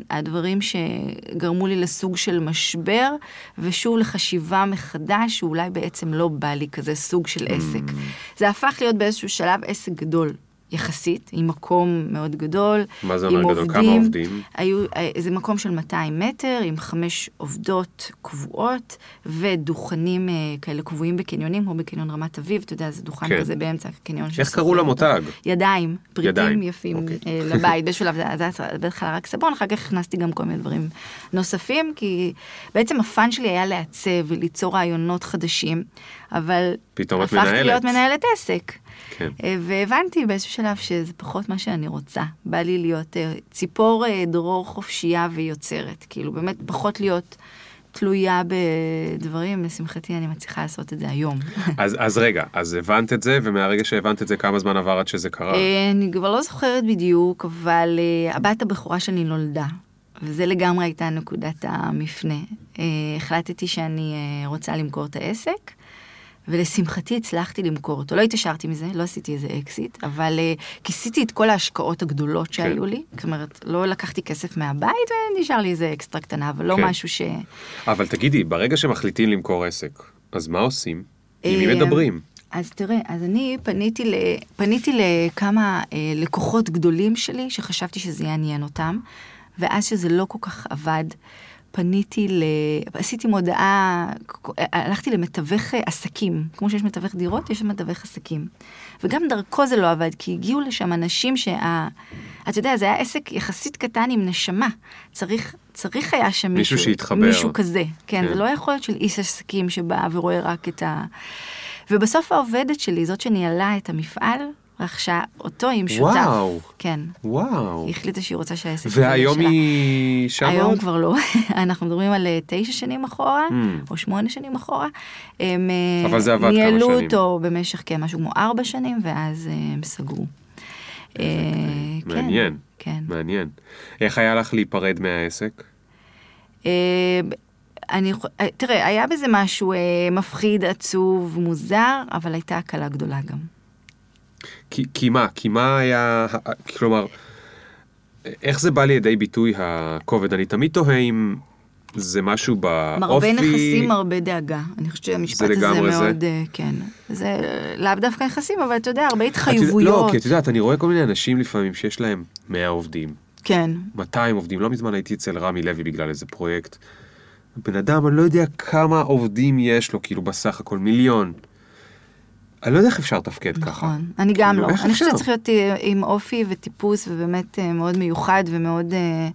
הדברים שגרמו לי לסוג של משבר, ושוב לחשיבה מחדש, שאולי בעצם לא בא לי כזה סוג של עסק. Mm. זה הפך להיות באיזשהו שלב עסק גדול. יחסית, עם מקום מאוד גדול, מה זה אומר גדול? כמה עובדים? היו, אה, זה מקום של 200 מטר, עם חמש עובדות קבועות, ודוכנים אה, כאלה קבועים בקניונים, כמו בקניון רמת אביב, אתה יודע, זה דוכן כן. כזה באמצע הקניון. איך קראו. למותג? ידיים, פריטים ידיים, יפים אוקיי. אה, לבית. באיזשהו שלב זה היה בהתחלה רק סבון, אחר כך הכנסתי גם כל מיני דברים נוספים, כי בעצם הפאן שלי היה לעצב וליצור רעיונות חדשים, אבל פתאום את הפכתי מנהלת. להיות מנהלת עסק. כן. אה, והבנתי באיזשהו שלב שזה פחות מה שאני רוצה. בא לי להיות אה, ציפור אה, דרור חופשייה ויוצרת. כאילו, באמת פחות להיות תלויה בדברים. לשמחתי, אני מצליחה לעשות את זה היום. אז, אז רגע, אז הבנת את זה, ומהרגע שהבנת את זה, כמה זמן עבר עד שזה קרה? אני כבר לא זוכרת בדיוק, אבל הבת הבכורה שלי נולדה. וזה לגמרי הייתה נקודת המפנה. החלטתי שאני רוצה למכור את העסק, ולשמחתי הצלחתי למכור אותו. לא התעשרתי מזה, לא עשיתי איזה אקזיט, אבל אה, כיסיתי את כל ההשקעות הגדולות שהיו לי. זאת אומרת, לא לקחתי כסף מהבית ונשאר לי איזה אקסטרה קטנה, אבל לא כן. משהו ש... אבל תגידי, ברגע שמחליטים למכור עסק, אז מה עושים? עם מי אה, מדברים? אז תראה, אז אני פניתי, ל, פניתי לכמה אה, לקוחות גדולים שלי, שחשבתי שזה יעניין אותם, ואז שזה לא כל כך עבד, פניתי ל... עשיתי מודעה, הלכתי למתווך עסקים, כמו שיש מתווך דירות, יש מתווך עסקים. וגם דרכו זה לא עבד, כי הגיעו לשם אנשים שה... אתה יודע, זה היה עסק יחסית קטן עם נשמה. צריך, צריך היה שם מישהו מישהו... שיתחבר. מישהו כזה. כן, כן. זה לא יכול להיות של איש עסקים שבא ורואה רק את ה... ובסוף העובדת שלי, זאת שניהלה את המפעל, רכשה אותו עם שותף. וואו. כן. וואו. היא החליטה שהיא רוצה שהעסק והיום שלה. היא שם היום? כבר לא, אנחנו מדברים על אה, תשע שנים אחורה, Mm. או שמונה שנים אחורה. הם אה, אבל זה עבד כמה ניהלו שנים. אותו במשך כן, משהו כמו ארבע שנים, ואז אה, הם סגרו. כן, מעניין. כן. מעניין. איך היה לך להיפרד מהעסק? אני, אה, תראה, היה בזה משהו מפחיד, עצוב, מוזר, אבל הייתה הקלה גדולה גם. כי, כי מה? כי מה היה... כלומר, איך זה בא לידי ביטוי הכובד? אני תמיד תוהה אם זה משהו באופי... מרבה נכסים, מרבה דאגה. אני חושבת שהמשפט זה הזה לגמרי זה? מאוד, אה, כן. זה לאו דווקא נכסים, אבל אתה יודע, הרבה יודעת- התחייבויות. לא, כי את יודעת, אני רואה כל מיני אנשים לפעמים שיש להם 100 עובדים, כן. 200 עובדים. לא מזמן הייתי אצל רמי לוי בגלל איזה פרויקט. בן אדם, אני לא יודע כמה עובדים יש לו, כאילו בסך הכל מיליון. אני לא יודע איך אפשר לתפקד ככה. נכון, אני גם כאילו, לא. איך אני חושבת? שצריך להיות אה, עם אופי וטיפוס, ובאמת אה, מאוד מיוחד ומאוד אה,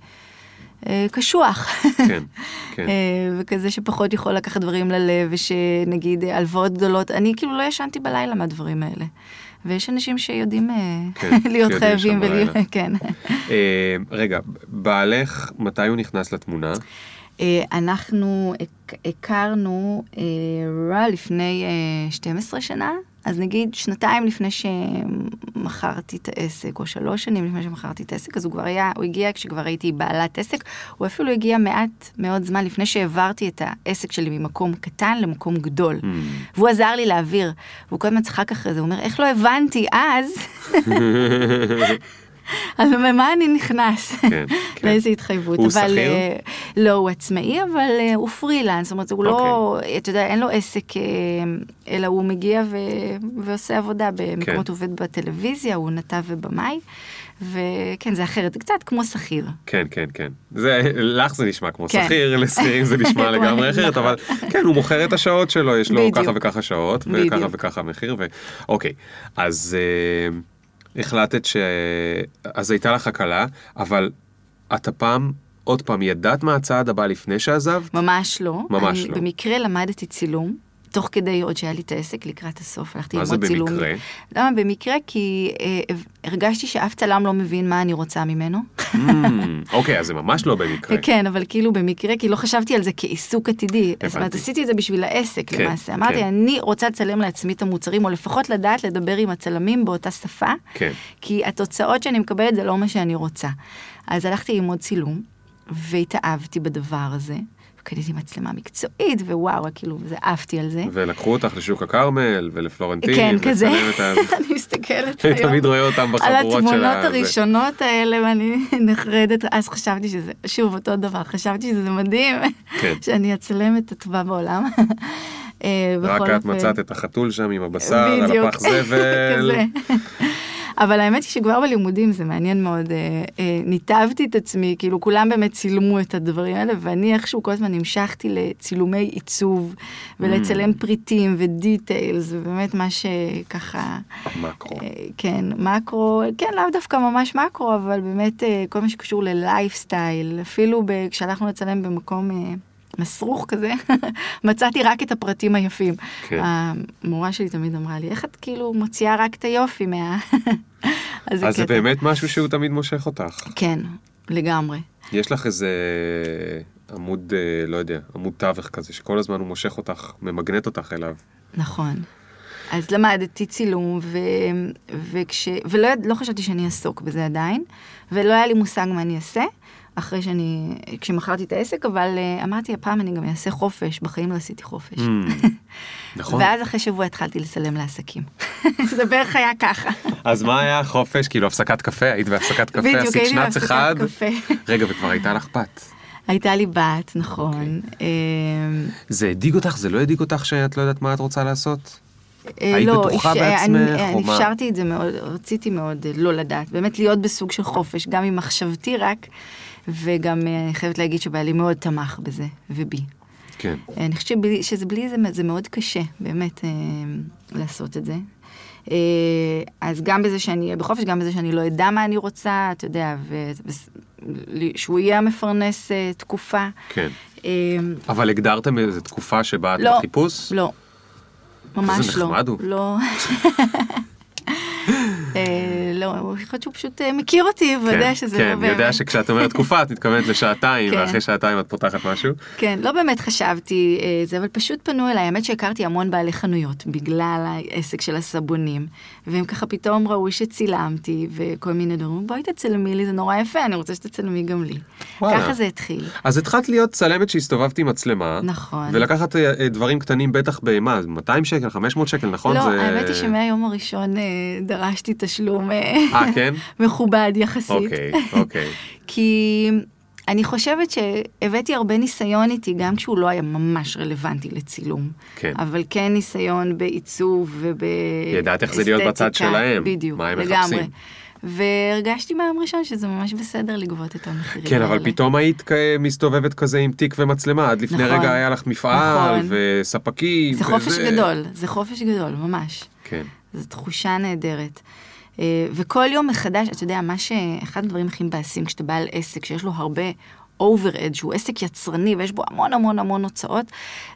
אה, קשוח. כן, כן. אה, וכזה שפחות יכול לקחת דברים ללב, ושנגיד אה, הלוואות גדולות, אני כאילו לא ישנתי בלילה מהדברים האלה. ויש אנשים שיודעים כן, להיות חייבים, ולהיות-. כן. אה, רגע, בעלך, מתי הוא נכנס לתמונה? אנחנו הכ- הכרנו רע לפני אה, 12 שנה, אז נגיד שנתיים לפני שמכרתי את העסק, או שלוש שנים לפני שמכרתי את העסק, אז הוא כבר היה, הוא הגיע כשכבר הייתי בעלת עסק, הוא אפילו הגיע מעט מאוד זמן לפני שהעברתי את העסק שלי ממקום קטן למקום גדול. Hmm. והוא עזר לי להעביר, והוא כל הזמן צחק אחרי זה, הוא אומר, איך לא הבנתי אז? אז במה אני נכנס? כן, כן. לאיזה התחייבות. הוא אבל, שכיר? אה, לא, הוא עצמאי, אבל אה, הוא פרילנס, זאת אומרת, הוא לא, אוקיי. אתה יודע, אין לו עסק, אה, אלא הוא מגיע ו... ועושה עבודה במקומות, כן. עובד בטלוויזיה, הוא נתב ובמאי, וכן, זה אחרת, זה קצת כמו שכיר. כן, כן, כן. זה, לך זה נשמע כמו כן. שכיר, לשכירים זה נשמע לגמרי אחרת, נכון. אבל כן, הוא מוכר את השעות שלו, יש לו בדיוק. ככה וככה שעות, וככה בדיוק. וככה מחיר, ו... אוקיי, אז אה, החלטת ש... אז הייתה לך הקלה, אבל את הפעם, עוד פעם, ידעת מה הצעד הבא לפני שעזבת? ממש לא. ממש אני לא. במקרה למדתי צילום. תוך כדי עוד שהיה לי את העסק לקראת הסוף, הלכתי מה זה ללמוד צילום. במקרה? למה במקרה? כי אה, הרגשתי שאף צלם לא מבין מה אני רוצה ממנו. Hmm, אוקיי, אז זה ממש לא במקרה. כן, אבל כאילו במקרה, כי לא חשבתי על זה כעיסוק עתידי. זאת אומרת. עשיתי את זה בשביל העסק כן, למעשה. אמרתי, כן. אני רוצה לצלם לעצמי את המוצרים, או לפחות לדעת לדבר עם הצלמים באותה שפה, כן. כי התוצאות שאני מקבלת זה לא מה שאני רוצה. אז הלכתי ללמוד צילום, והתאהבתי בדבר הזה. קניתי מצלמה מקצועית, ווואו, כאילו, זה עפתי על זה. ולקחו אותך לשוק הכרמל ולפלורנטין. כן, כזה. אני מסתכלת אני היום. תמיד רואה אותם על בחבורות של התמונות ה- זה. הראשונות האלה, ואני נחרדת, אז חשבתי שזה, שוב, אותו דבר, חשבתי שזה מדהים, כן. שאני אצלם את הטובה בעולם. אה, רק את מצאת את החתול שם עם הבשר על. הפח זבל. אבל האמת היא שכבר בלימודים זה מעניין מאוד, אה, אה, ניתבתי את עצמי, כאילו כולם באמת צילמו את הדברים האלה, ואני איכשהו כל הזמן המשכתי לצילומי עיצוב, ולצלם Mm. פריטים ודיטיילס, ובאמת מה שככה... מקרו. אה, כן, מקרו, כן, לאו דווקא ממש מקרו, אבל באמת אה, כל מה שקשור ללייפסטייל, אפילו ב- כשהלכנו לצלם במקום אה, מסרוך כזה, מצאתי רק את הפרטים היפים. כן. המורה שלי תמיד אמרה לי, איך את כאילו מוציאה רק את היופי מה... אז זה קטע. באמת משהו שהוא תמיד מושך אותך. כן, לגמרי. יש לך איזה עמוד, אה, לא יודע, עמוד תווך כזה, שכל הזמן הוא מושך אותך, ממגנט אותך אליו. נכון. אז למדתי צילום, ו... וכש... ולא. לא חשבתי שאני אעסוק בזה עדיין, ולא היה לי מושג מה אני אעשה, אחרי שאני, כשמכרתי את העסק, אבל uh, אמרתי, הפעם אני גם אעשה חופש, בחיים לא עשיתי חופש. Hmm, נכון. ואז אחרי שבוע התחלתי לצלם לעסקים. זה בערך היה ככה. אז מה היה החופש? כאילו הפסקת קפה? היית בהפסקת קפה? בדיוק, עשית הייתי שנץ בהפסקת אחד? קפה. רגע, וכבר הייתה לך בת. הייתה לי בת, נכון. אוקיי. אמ, זה הדאיג אותך? זה לא הדאיג אותך שאת לא יודעת מה את רוצה לעשות? אה, היית לא, בטוחה אפ- בעצמך, אני, אני? אפשרתי את זה מאוד, רציתי מאוד אה, לא לדעת, באמת להיות בסוג של חופש, גם עם מחשבתי רק, וגם אה, חייבת להגיד שבעלי מאוד תמך בזה, ובי. כן. אה, אני חושבת שבלי, שזה בלי זה, זה מאוד קשה, באמת, אה, לעשות את זה. אה, אז גם בזה שאני אהיה בחופש, גם בזה שאני לא אדע מה אני רוצה, אתה יודע, ו- שהוא יהיה המפרנס אה, תקופה. כן. אה, אבל הגדרתם איזו תקופה שבה את לא, בחיפוש? לא. ממש איזה לא. נחמד הוא. לא. אה, לא, יכול להיות שהוא פשוט אה, מכיר אותי ויודע שזה כן, לא באמת. יודע שכשאת אומרת תקופה את מתכוונת לשעתיים, כן. ואחרי שעתיים את פותחת משהו. כן, לא באמת חשבתי אה, זה, אבל פשוט פנו אליי. האמת שהכרתי המון בעלי חנויות בגלל העסק של הסבונים, והם ככה פתאום ראו שצילמתי וכל מיני דברים, בואי תצלמי לי, זה נורא יפה, אני רוצה שתצלמי גם לי. ככה זה התחיל. אז התחלת להיות צלמת שהסתובבת עם מצלמה, נכון. ולקחת דברים קטנים בטח במה, 200 שקל, 500 שקל, נכון? לא, האמת היא שמהיום הראשון דרשתי תשלום אה, אה, כן? מכובד יחסית. אוקיי, אוקיי. כי אני חושבת שהבאתי הרבה ניסיון איתי, גם כשהוא לא היה ממש רלוונטי לצילום. כן. אבל כן ניסיון בעיצוב ובאסתטיקה. ידעת איך זה להיות בצד שלהם, בדיוק, מה הם לגמרי. מחפשים. והרגשתי מהיום ראשון שזה ממש בסדר לגבות את המחירים כן, אבל האלה. פתאום היית מסתובבת כזה עם תיק ומצלמה, עד לפני נכון. רגע היה לך מפעל נכון. וספקים. זה חופש וזה. גדול, זה חופש גדול, ממש. כן. זו תחושה נהדרת. אה, וכל יום מחדש, אתה יודע, מה ש... אחד הדברים הכי מבאסים כשאתה בעל עסק, שיש לו הרבה overhead, שהוא עסק יצרני ויש בו המון המון המון הוצאות,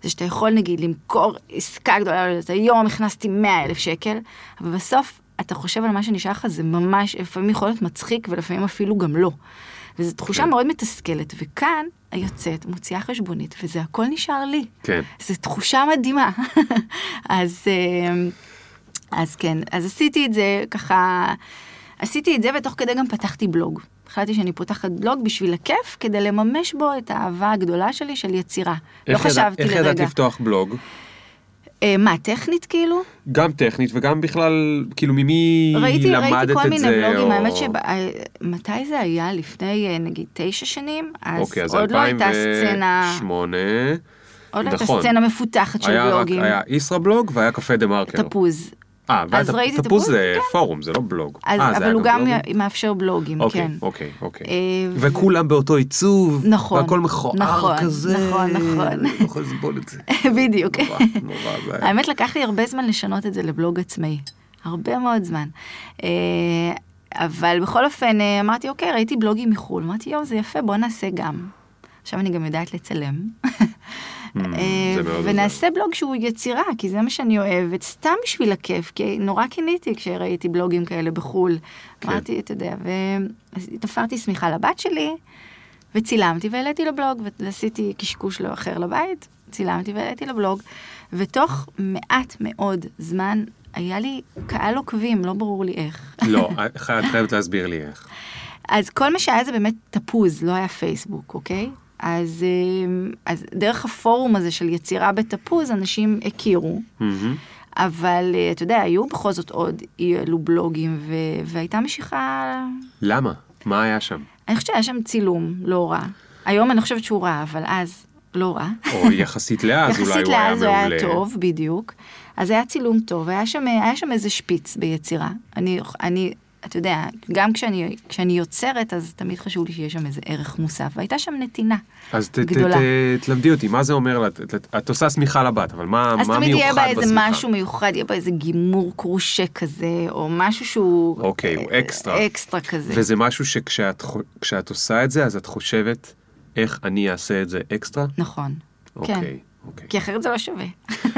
זה שאתה יכול נגיד למכור עסקה גדולה, אז היום הכנסתי 100 אלף שקל, אבל בסוף אתה חושב על מה שנשאר לך, זה ממש, לפעמים יכול להיות מצחיק ולפעמים אפילו גם לא. וזו תחושה כן. מאוד מתסכלת, וכאן היוצאת מוציאה חשבונית, וזה הכל נשאר לי. כן. זו תחושה מדהימה. אז, אה, אז כן, אז עשיתי את זה ככה, עשיתי את זה ותוך כדי גם פתחתי בלוג. החלטתי שאני פותחת בלוג בשביל הכיף, כדי לממש בו את האהבה הגדולה שלי של יצירה. לא איך חשבתי איך לרגע. ידעת לפתוח בלוג? אה, מה, טכנית כאילו? גם טכנית וגם בכלל, כאילו ממי ראיתי, למדת ראיתי כל את מיני זה? בלוגים, או- האמת שמתי זה היה? לפני אה, נגיד תשע שנים? אז אוקיי, אז עוד לא הייתה סצנה, 2008, עוד לא הייתה נכון. סצנה מפותחת של בלוגים. היה ישראבלוג והיה קפה דה מרקר. תפוז. אה, אז ראיתי תפוז תפוז, זה כן. פורום, זה לא בלוג. אז, אה, אבל הוא גם בלוגים? מאפשר בלוגים, אוקיי, כן. אוקיי, אוקיי. אה, וכולם באותו עיצוב, נכון, והכל מכוער נכון, כזה. נכון, נכון. אני לא יכול לסבול את זה. בדיוק. נורא, נורא. האמת לקח לי הרבה זמן לשנות את זה לבלוג עצמאי. הרבה מאוד זמן. אה, אבל בכל אופן אמרתי, אוקיי, ראיתי בלוגים מחו"ל. אמרתי, יואו, זה יפה, בוא נעשה גם. עכשיו אני גם יודעת לצלם. Mm, אה. ונעשה בלוג שהוא יצירה, כי זה מה שאני אוהבת, סתם בשביל הכיף, כי נורא קינאתי כשראיתי בלוגים כאלה בחו"ל. כן. אמרתי, אתה יודע, ותפרתי שמיכה לבת שלי, וצילמתי והעליתי לבלוג, ועשיתי קשקוש לא אחר לבית, צילמתי והעליתי לבלוג, ותוך מעט מאוד זמן היה לי קהל עוקבים, לא ברור לי איך. לא, את חייבת להסביר לי איך. אז כל מה שהיה זה באמת תפוז, לא היה פייסבוק, אוקיי? אז, אה, אז דרך הפורום הזה של יצירה בתפוז, אנשים הכירו, מהמם. אבל אה, אתה יודע, היו בכל זאת עוד אי אלו בלוגים, ו... והייתה משיכה... למה? מה היה שם? אני חושבת שהיה שם צילום לא רע. היום אני חושבת שהוא רע, אבל אז לא רע. או יחסית לאז אולי יחסית הוא היה לאז הוא היה מעולה. טוב, בדיוק. אז היה צילום טוב, היה שם, היה שם איזה שפיץ ביצירה. אני, אני, אתה יודע, גם כשאני, כשאני יוצרת, אז תמיד חשוב לי שיש שם איזה ערך מוסף, והייתה שם נתינה אז גדולה. ת- תלמדי אותי, מה זה אומר? לה? ת- ת- את עושה שמיכה לבת, אבל מה אז מה תמיד יהיה בה מיוחד איזה בשמיכה? משהו מיוחד, יהיה בה איזה גימור קרושה כזה, או משהו שהוא... אוקיי, הוא אה, אקסטרה. אקסטרה כזה. וזה משהו שכשאת עושה את זה, אז את חושבת איך אני אעשה את זה אקסטרה? נכון. כן. אוקיי. כי אחרת זה לא שווה.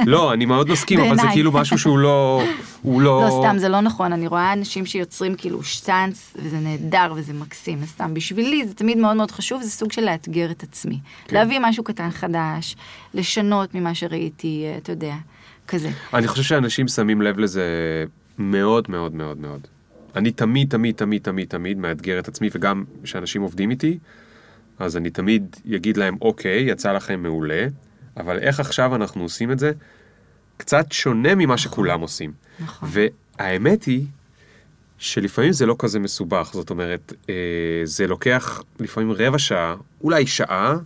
לא, אני מאוד מסכים, אבל זה. כאילו משהו שהוא לא... הוא לא... לא, סתם, זה לא נכון. אני רואה אנשים שיוצרים כאילו שטאנץ, וזה נהדר וזה מקסים. אז סתם, בשבילי זה תמיד מאוד מאוד חשוב, זה סוג של לאתגר את עצמי. כן. להביא משהו קטן חדש, לשנות ממה שראיתי, אה, אתה יודע, כזה. אני חושב שאנשים שמים לב לזה מאוד מאוד מאוד מאוד. אני תמיד תמיד תמיד תמיד תמיד מאתגר את עצמי וגם כשאנשים עובדים איתי, אז אני תמיד אגיד להם אוקיי יצא לכם מעולה, אבל איך עכשיו אנחנו עושים את זה קצת שונה ממה שכולם עושים. נכון. והאמת היא שלפעמים זה לא כזה מסובך, זאת אומרת, אה, זה לוקח לפעמים רבע שעה, אולי שעה,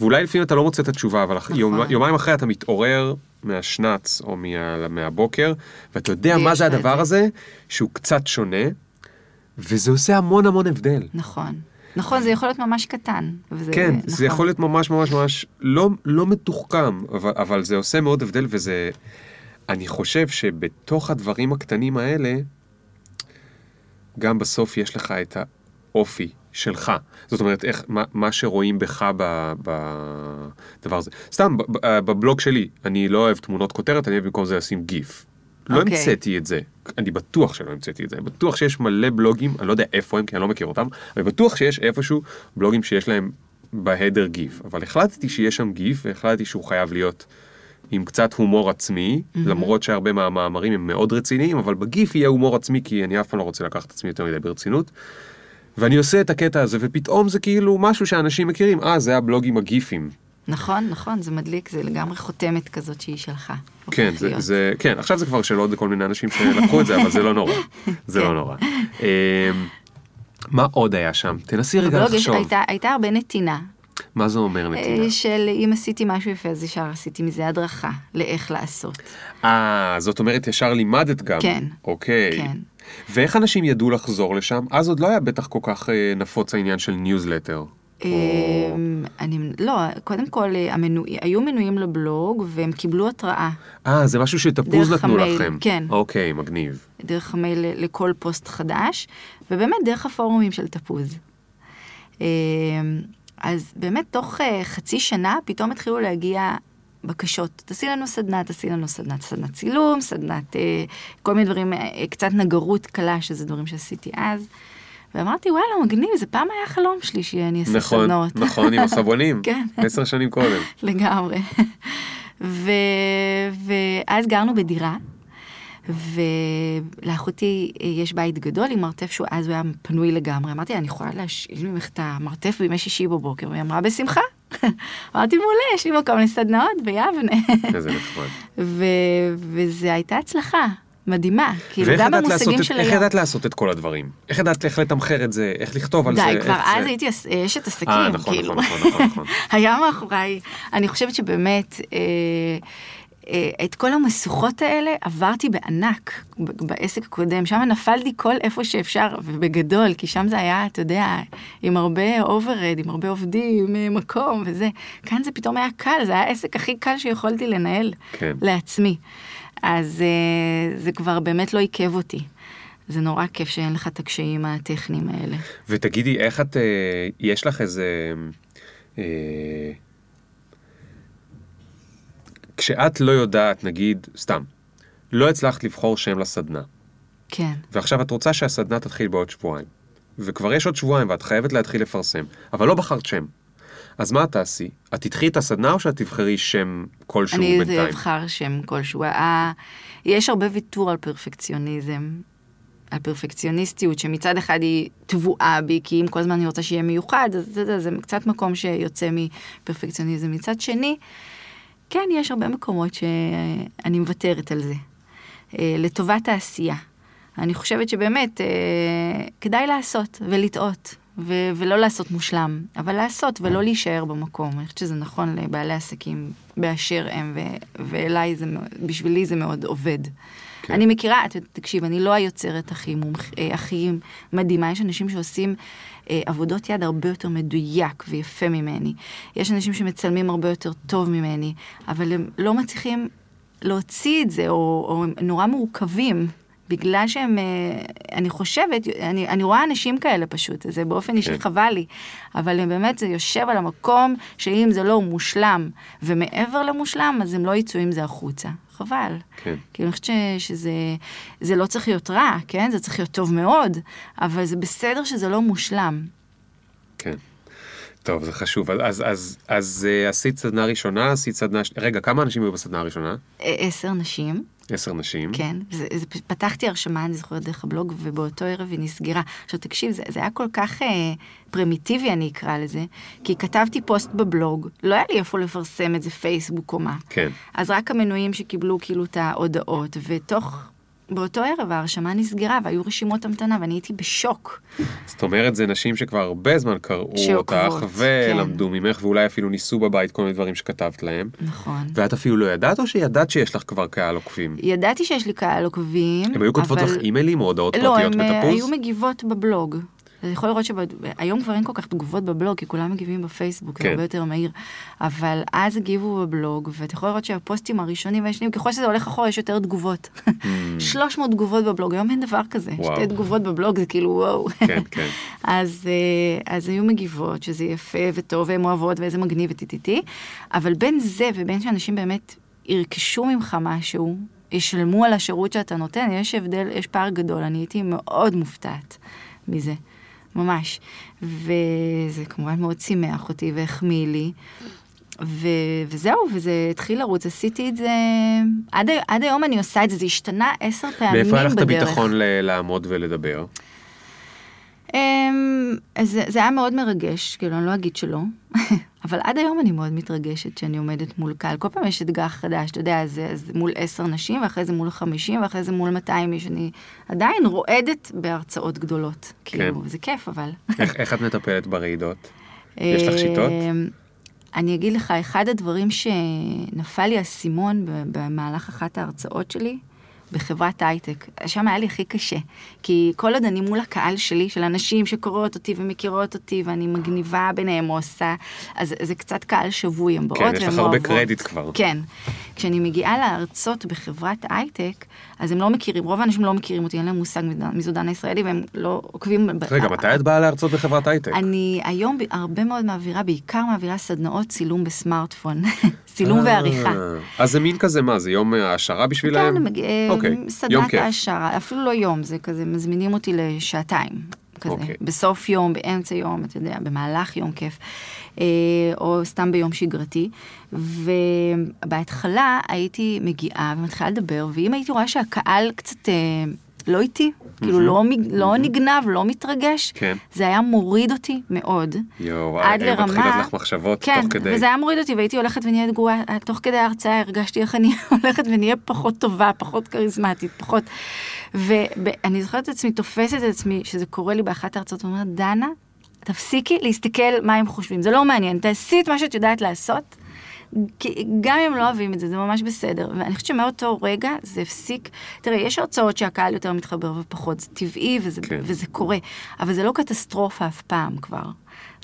ואולי לפעמים אתה לא מוצא את התשובה, אבל נכון. יום, יומיים אחרי אתה מתעורר מהשנץ או מה, מהבוקר, ואתה יודע מה זה הדבר זה. הזה, שהוא קצת שונה, וזה עושה המון המון הבדל. נכון. נכון, זה יכול להיות ממש קטן. וזה, כן, נכון. זה יכול להיות ממש ממש ממש לא, לא מתוחכם, אבל, אבל זה עושה מאוד הבדל וזה... אני חושב שבתוך הדברים הקטנים האלה, גם בסוף יש לך את האופי שלך. זאת אומרת, איך, מה, מה שרואים בך בדבר הזה. סתם, בבלוג שלי, אני לא אוהב תמונות כותרת, אני אוהב במקום זה לשים גיף. לא אוקיי. המצאתי את זה, אני בטוח שלא המצאתי את זה, אני בטוח שיש מלא בלוגים, אני לא יודע איפה הם, כי אני לא מכיר אותם, אבל בטוח שיש איפשהו בלוגים שיש להם בהדר גיף, אבל החלטתי שיש שם גיף, והחלטתי שהוא חייב להיות עם קצת הומור עצמי, למרות שהרבה מהמאמרים הם מאוד רציניים, אבל בגיף יהיה הומור עצמי, כי אני אף פעם לא רוצה לקחת את עצמי יותר מדי ברצינות. ואני עושה את הקטע הזה, ופתאום זה כאילו משהו שאנשים מכירים, אה, זה הבלוג עם הגיפים. נכון, נכון, זה מדליק, זה לגמרי חותמת כזאת שהיא שלך. כן, זה. זה, כן, עכשיו זה כבר של עוד כל מיני אנשים שלקחו את זה, אבל זה לא נורא. זה כן. לא נורא. אמ, מה עוד היה שם? תנסי רגע לחשוב. הייתה, הייתה הרבה נתינה, מה זה אומר נתינה? אה, של אם עשיתי משהו יפה, אז ישר עשיתי מזה הדרכה לאיך לעשות. אה, זאת אומרת ישר לימדת גם. כן. אוקיי. כן. ואיך אנשים ידעו לחזור לשם? אז עוד לא היה בטח כל כך אה, נפוץ העניין של ניוזלטר. אמ, אני, לא, קודם כל, אה, המנוי, היו מנויים לבלוג והם קיבלו התראה אה, זה משהו שתפוז נתנו המייל, לכם. כן. אוקיי, מגניב. דרך המייל לכל פוסט חדש, ובאמת דרך הפורומים של תפוז. אמ, אז באמת תוך אה, חצי שנה פתאום התחילו להגיע בקשות, תעשי לנו סדנה, תעשי לנו סדנה, סדנת צילום, סדנת אה, כל מיני דברים, קצת נגרות קלה, שזה דברים שעשיתי אז. ואמרתי, וואלה, מגניב, זה פעם היה חלום שלי שאני אעשה נכון, סדנות. נכון, עם הסבונים. כן. עשר שנים קודם. לגמרי. ו... ואז גרנו בדירה, ולאחותי יש בית גדול עם מרתף שהוא אז הוא היה פנוי לגמרי. אמרתי לה, אני יכולה להשאיר ממך את המרתף בימי שישי בבוקר? והיא אמרה, בשמחה. אמרתי, מעולה, יש לי מקום לסדנאות ביבנה. איזה נחמד. וזו הייתה הצלחה. מדהימה, כאילו גם במושגים של היום. איך ידעת לעשות את כל הדברים? איך ידעת איך לתמחר את זה, איך לכתוב על די, זה? די, כבר אז הייתי אשת עסקים, אה, נכון, כאילו. נכון, נכון, נכון. היה מאחוריי, אני חושבת שבאמת, אה, אה, את כל המשוכות האלה עברתי בענק בעסק הקודם, שם נפלתי כל איפה שאפשר, ובגדול, כי שם זה היה, אתה יודע, עם הרבה overhead, עם הרבה עובדים, אה, מקום וזה. כאן זה פתאום היה קל, זה היה העסק הכי קל שיכולתי לנהל כן. לעצמי. אז אה, זה כבר באמת לא עיכב אותי. זה נורא כיף שאין לך את הקשיים הטכניים האלה. ותגידי, איך את, אה, יש לך איזה... אה, כשאת לא יודעת, נגיד, סתם, לא הצלחת לבחור שם לסדנה, כן. ועכשיו את רוצה שהסדנה תתחיל בעוד שבועיים, וכבר יש עוד שבועיים ואת חייבת להתחיל לפרסם, אבל לא בחרת שם. אז מה את תעשי? את תדחי את הסדנה או שאת תבחרי שם כלשהו אני בינתיים? אבחר שם כלשהו. ה- יש הרבה ויתור על פרפקציוניזם, על פרפקציוניסטיות, שמצד אחד היא טבועה בי, כי אם כל הזמן אני רוצה שיהיה מיוחד, אז זה, זה, זה קצת מקום שיוצא מפרפקציוניזם. מצד שני, כן, יש הרבה מקומות שאני מוותרת על זה, אה, לטובת העשייה. אני חושבת שבאמת אה, כדאי לעשות ולטעות. ו- ולא לעשות מושלם, אבל לעשות ולא להישאר במקום. אני חושבת שזה נכון לבעלי עסקים באשר הם, ו- ואליי זה, בשבילי זה מאוד עובד. כן. אני מכירה, ת- תקשיב, אני לא היוצרת הכי, מומח, אה, הכי מדהימה, יש אנשים שעושים אה, עבודות יד הרבה יותר מדויק ויפה ממני. יש אנשים שמצלמים הרבה יותר טוב ממני, אבל הם לא מצליחים להוציא את זה, או, או הם נורא מורכבים. בגלל שהם, אה, אני חושבת, אני, אני רואה אנשים כאלה פשוט, זה באופן אישי כן. חבל לי, אבל הם באמת, זה יושב על המקום שאם זה לא מושלם, ומעבר למושלם, אז הם לא יצאו עם זה החוצה. חבל. כן. כאילו, אני חושבת ש- שזה זה לא צריך להיות רע, כן? זה צריך להיות טוב מאוד, אבל זה בסדר שזה לא מושלם. כן. טוב, זה חשוב. אז, אז, אז, אז אה, עשית סדנה ראשונה, עשית סדנה... רגע, כמה אנשים היו בסדנה הראשונה? עשר נשים, עשר נשים. כן, זה, זה, פתחתי הרשמה, אני זוכרת, דרך הבלוג, ובאותו ערב היא נסגרה. עכשיו תקשיב, זה, זה היה כל כך אה, פרימיטיבי, אני אקרא לזה, כי כתבתי פוסט בבלוג, לא היה לי איפה לפרסם את זה, פייסבוק או מה. כן. אז רק המנויים שקיבלו כאילו את ההודעות, ותוך, באותו ערב ההרשמה נסגרה, והיו רשימות המתנה, ואני הייתי בשוק. זאת אומרת, זה נשים שכבר הרבה זמן קראו שעוקבות, אותך, ולמדו ממך, ואולי אפילו ניסו בבית כל מיני דברים שכתבת להם. נכון. ואת אפילו לא ידעת, או שידעת שיש לך כבר קהל עוקבים? ידעתי שיש לי קהל עוקבים, הם היו כותבות אבל... לך אימיילים או הודעות לא, פרטיות הם אה? היו מגיבות בבלוג. אתה יכול לראות שהיום כבר אין כל כך תגובות בבלוג, כי כולם מגיבים בפייסבוק, זה כן. הרבה יותר מהיר. אבל אז הגיבו בבלוג, ואתה יכול לראות שהפוסטים הראשונים והשניים, ככל שזה הולך אחורה, יש יותר תגובות. 300 תגובות בבלוג, היום אין דבר כזה. וואו. שתי תגובות בבלוג זה כאילו וואו. כן, כן. אז, אה, אז היו מגיבות, שזה יפה וטוב, והן אוהבות, ואיזה מגניב וטיטיטי. אבל בין זה ובין שאנשים באמת ירכשו ממך משהו, ישלמו על השירות שאתה נותן, יש הבדל, יש פער גדול. אני הייתי מאוד מופתעת מזה, ממש. וזה כמובן מאוד שימח אותי והחמיא לי. ו- וזהו, וזה התחיל לרוץ, עשיתי את זה, עד, עד היום אני עושה את זה, זה השתנה עשר פעמים בדרך. מאיפה היה לך את הביטחון ל- לעמוד ולדבר? אמ, זה, זה היה מאוד מרגש, כאילו, אני לא אגיד שלא, אבל עד היום אני מאוד מתרגשת שאני עומדת מול קהל. כל פעם יש אתגר חדש, אתה יודע, אז, אז מול עשר נשים, ואחרי זה מול חמישים, ואחרי זה מול 200 איש. אני עדיין רועדת בהרצאות גדולות. כאילו, זה כיף, אבל. איך איך את מטפלת ברעידות? יש לך שיטות? אמ, אני אגיד לך, אחד הדברים שנפל לי האסימון במהלך אחת ההרצאות שלי, בחברת הייטק, שם היה לי הכי קשה. כי כל עוד אני מול הקהל שלי, של אנשים שקוראות אותי ומכירות אותי, ואני מגניבה ביניהם או עושה, אז זה קצת קהל שבוי, הם באות כן, יש והן לך הרבה אוהבות. קרדיט כבר. כן. כשאני מגיעה להרצות בחברת הייטק, אז הם לא מכירים, רוב האנשים לא מכירים אותי, אין להם מושג מי זו דנה ישראלי, והם לא עוקבים. ב- רגע, מתי את באה להרצות בחברת הייטק? אני היום ב- הרבה מאוד מעבירה, בעיקר מעבירה סדנאות צילום בסמארטפון, צילום אה, ועריכה. אז זה מין כזה, מה, זה יום העשרה בשבילם? כן, אה, אוקיי, יום סדנת. העשרה, אפילו לא יום, זה כזה, מזמינים אותי לשעתיים. כזה. אוקיי. בסוף יום, באמצע יום, אתה יודע, במהלך יום כיף, אה, או סתם ביום שגרתי. ובהתחלה הייתי מגיעה ומתחילה לדבר, ואם הייתי רואה שהקהל קצת אה, לא איתי, כאילו לא, מג- לא נגנב, לא מתרגש, כן. זה היה מוריד אותי מאוד. יואו, עד אה, לרמה... מתחילות לך מחשבות כן, תוך כדי. וזה היה מוריד אותי והייתי הולכת ונהיית גרועה, תוך כדי ההרצאה הרגשתי איך אני הולכת ונהיה פחות טובה, פחות כריזמטית, פחות... ואני זוכרת את עצמי, תופסת את עצמי, שזה קורה לי באחת ההרצאות, ואומרת, דנה, תפסיקי להסתכל מה הם חושבים, זה לא מעניין, תעשי את מה שאת יודעת לעשות. כי גם אם לא אוהבים את זה, זה ממש בסדר. ואני חושבת שמאותו רגע זה הפסיק. תראה, יש הרצאות שהקהל יותר מתחבר ופחות, זה טבעי וזה, כן. וזה קורה, אבל זה לא קטסטרופה אף פעם כבר.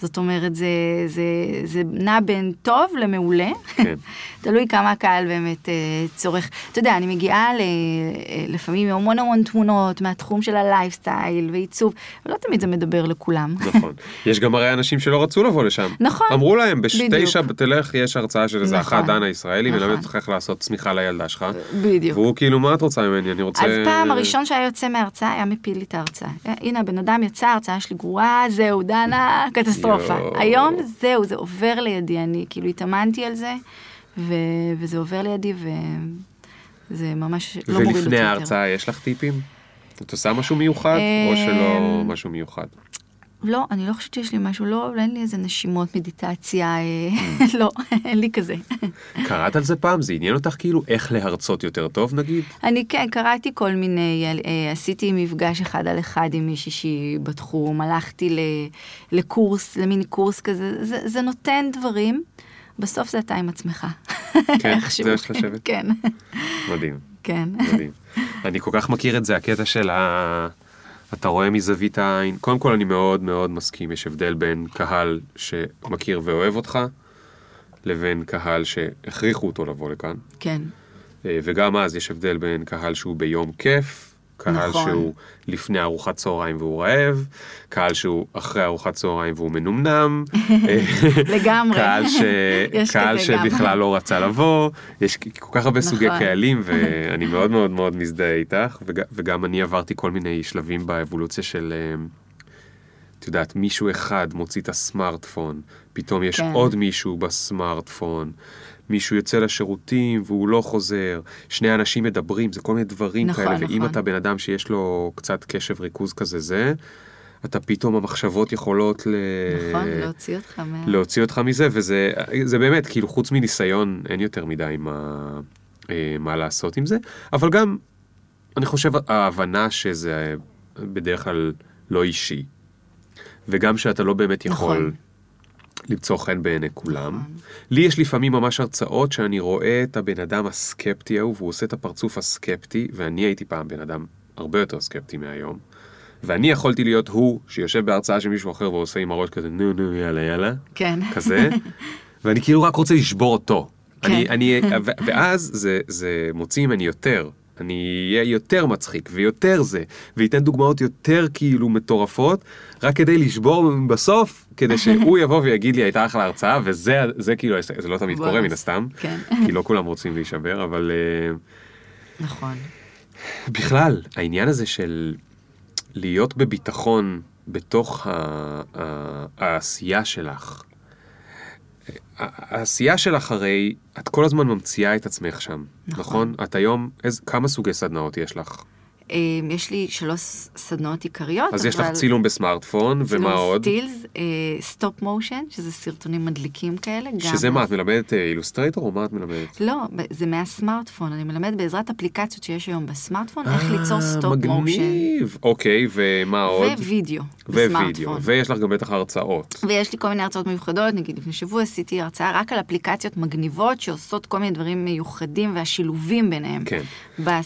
זאת אומרת, זה, זה, זה נע בין טוב למעולה, כן. תלוי כמה הקהל באמת אה, צורך. אתה יודע, אני מגיעה ל, אה, לפעמים עם המון המון תמונות מהתחום של הלייפסטייל ועיצוב, ולא תמיד זה מדבר לכולם. נכון. יש גם הרי אנשים שלא רצו לבוא לשם. נכון. אמרו להם. בתשע תלך, יש הרצאה של איזה נכון. אחת דנה ישראלי, נכון. מלמדת אותך איך לעשות צמיחה לילדה שלך. בדיוק. והוא כאילו, מה את רוצה ממני? אני רוצה... אז פעם הראשון שהיה יוצא מההרצאה היה מפיל לי את ההרצאה. הנה הבן אדם יצא, ההרצאה שלי גרועה, זהו, דנה, קטסטרופה. יואו. היום זהו, זה עובר לידי, אני כאילו התאמנתי על זה, ו- וזה עובר לידי, וזה ממש לא מוריד אותי יותר. ולפני ההרצאה יש לך טיפים? את עושה משהו מיוחד, או שלא אמ, משהו מיוחד? לא, אני לא חושבת שיש לי משהו, לא, אין לי איזה נשימות, מדיטציה, אה, לא, אין לי כזה. קראת על זה פעם? זה עניין אותך כאילו איך להרצות יותר טוב נגיד? אני כן, קראתי כל מיני, אה, עשיתי מפגש אחד על אחד עם מישהי שהיא בתחום, הלכתי לקורס, למיני קורס כזה, זה, זה נותן דברים, בסוף זה אתה עם עצמך. כן. זה יש לשבת. כן, מדהים, כן. מדהים. אני כל כך מכיר את זה, הקטע של ה... אתה רואה מזווית העין. קודם כל אני מאוד מאוד מסכים, יש הבדל בין קהל שמכיר ואוהב אותך, לבין קהל שהכריחו אותו לבוא לכאן. כן, אה, וגם אז יש הבדל בין קהל שהוא ביום כיף, קהל נכון. שהוא לפני ארוחת צהריים והוא רעב, קהל שהוא אחרי ארוחת צהריים והוא מנומנם, אה, לגמרי. קהל, ש... קהל. שבכלל לא רצה לבוא, יש כל כך הרבה סוגי נכון. קהלים ואני מאוד מאוד מאוד מזדהה איתך, וג... וגם אני עברתי כל מיני שלבים באבולוציה של... אה, את יודעת, מישהו אחד מוציא את הסמארטפון, פתאום יש כן. עוד מישהו בסמארטפון, מישהו יוצא לשירותים והוא לא חוזר, שני אנשים מדברים, זה כל מיני דברים נכון, כאלה, ואם נכון. אתה בן אדם שיש לו קצת קשב ריכוז כזה זה, אתה פתאום המחשבות יכולות ל... נכון, להוציא אותך מה... להוציא אותך מזה, וזה זה באמת, כאילו חוץ מניסיון אין יותר מדי מה, אה, מה לעשות עם זה, אבל גם, אני חושב, ההבנה שזה בדרך כלל לא אישי, וגם שאתה לא באמת יכול נכון. למצוא חן בעיני כולם. לי יש לפעמים ממש הרצאות שאני רואה את הבן אדם הסקפטי ההוא, והוא עושה את הפרצוף הסקפטי, ואני הייתי פעם בן אדם הרבה יותר סקפטי מהיום. ואני יכולתי להיות הוא שיושב בהרצאה של מישהו אחר ועושה עם הראש כזה נו נו יאללה יאללה כן. כזה ואני כאילו רק רוצה לשבור אותו. כן. אני, אני, ואז זה, זה מוציא ממני יותר. אני אהיה יותר מצחיק ויותר זה, וייתן דוגמאות יותר כאילו מטורפות, רק כדי לשבור בסוף, כדי שהוא יבוא ויגיד לי הייתה אחלה הרצאה, וזה זה כאילו, זה לא תמיד קורה. מן הסתם, כן. כי לא כולם רוצים להישבר, אבל uh, נכון. בכלל, העניין הזה של להיות בביטחון בתוך ה- ה- העשייה שלך, העשייה שלך הרי, את כל הזמן ממציאה את עצמך שם, נכון? נכון. את היום, איז, כמה סוגי סדנאות יש לך? אה, יש לי שלוש סדנאות עיקריות, אז יש לך אבל- צילום בסמארטפון, ומה עוד? סטילס, stop motion, שזה סרטונים מדליקים כאלה. שזה מה, את מלמדת Illustrator או מה את מלמדת? לא, זה מהסמארטפון, אני מלמדת בעזרת אפליקציות שיש היום בסמארטפון, איך ליצור אה, stop motion. מגניב. אוקיי, ומה עוד? ווידאו ווידאו. ויש לך גם בטח הרצאות. ויש לי כל מיני הרצאות מיוחדות, נגיד לפני שבוע עשיתי הרצאה רק על אפליקציות מגניבות שעושות כל מיני דברים מיוחדים והשילובים ביניהם. כן.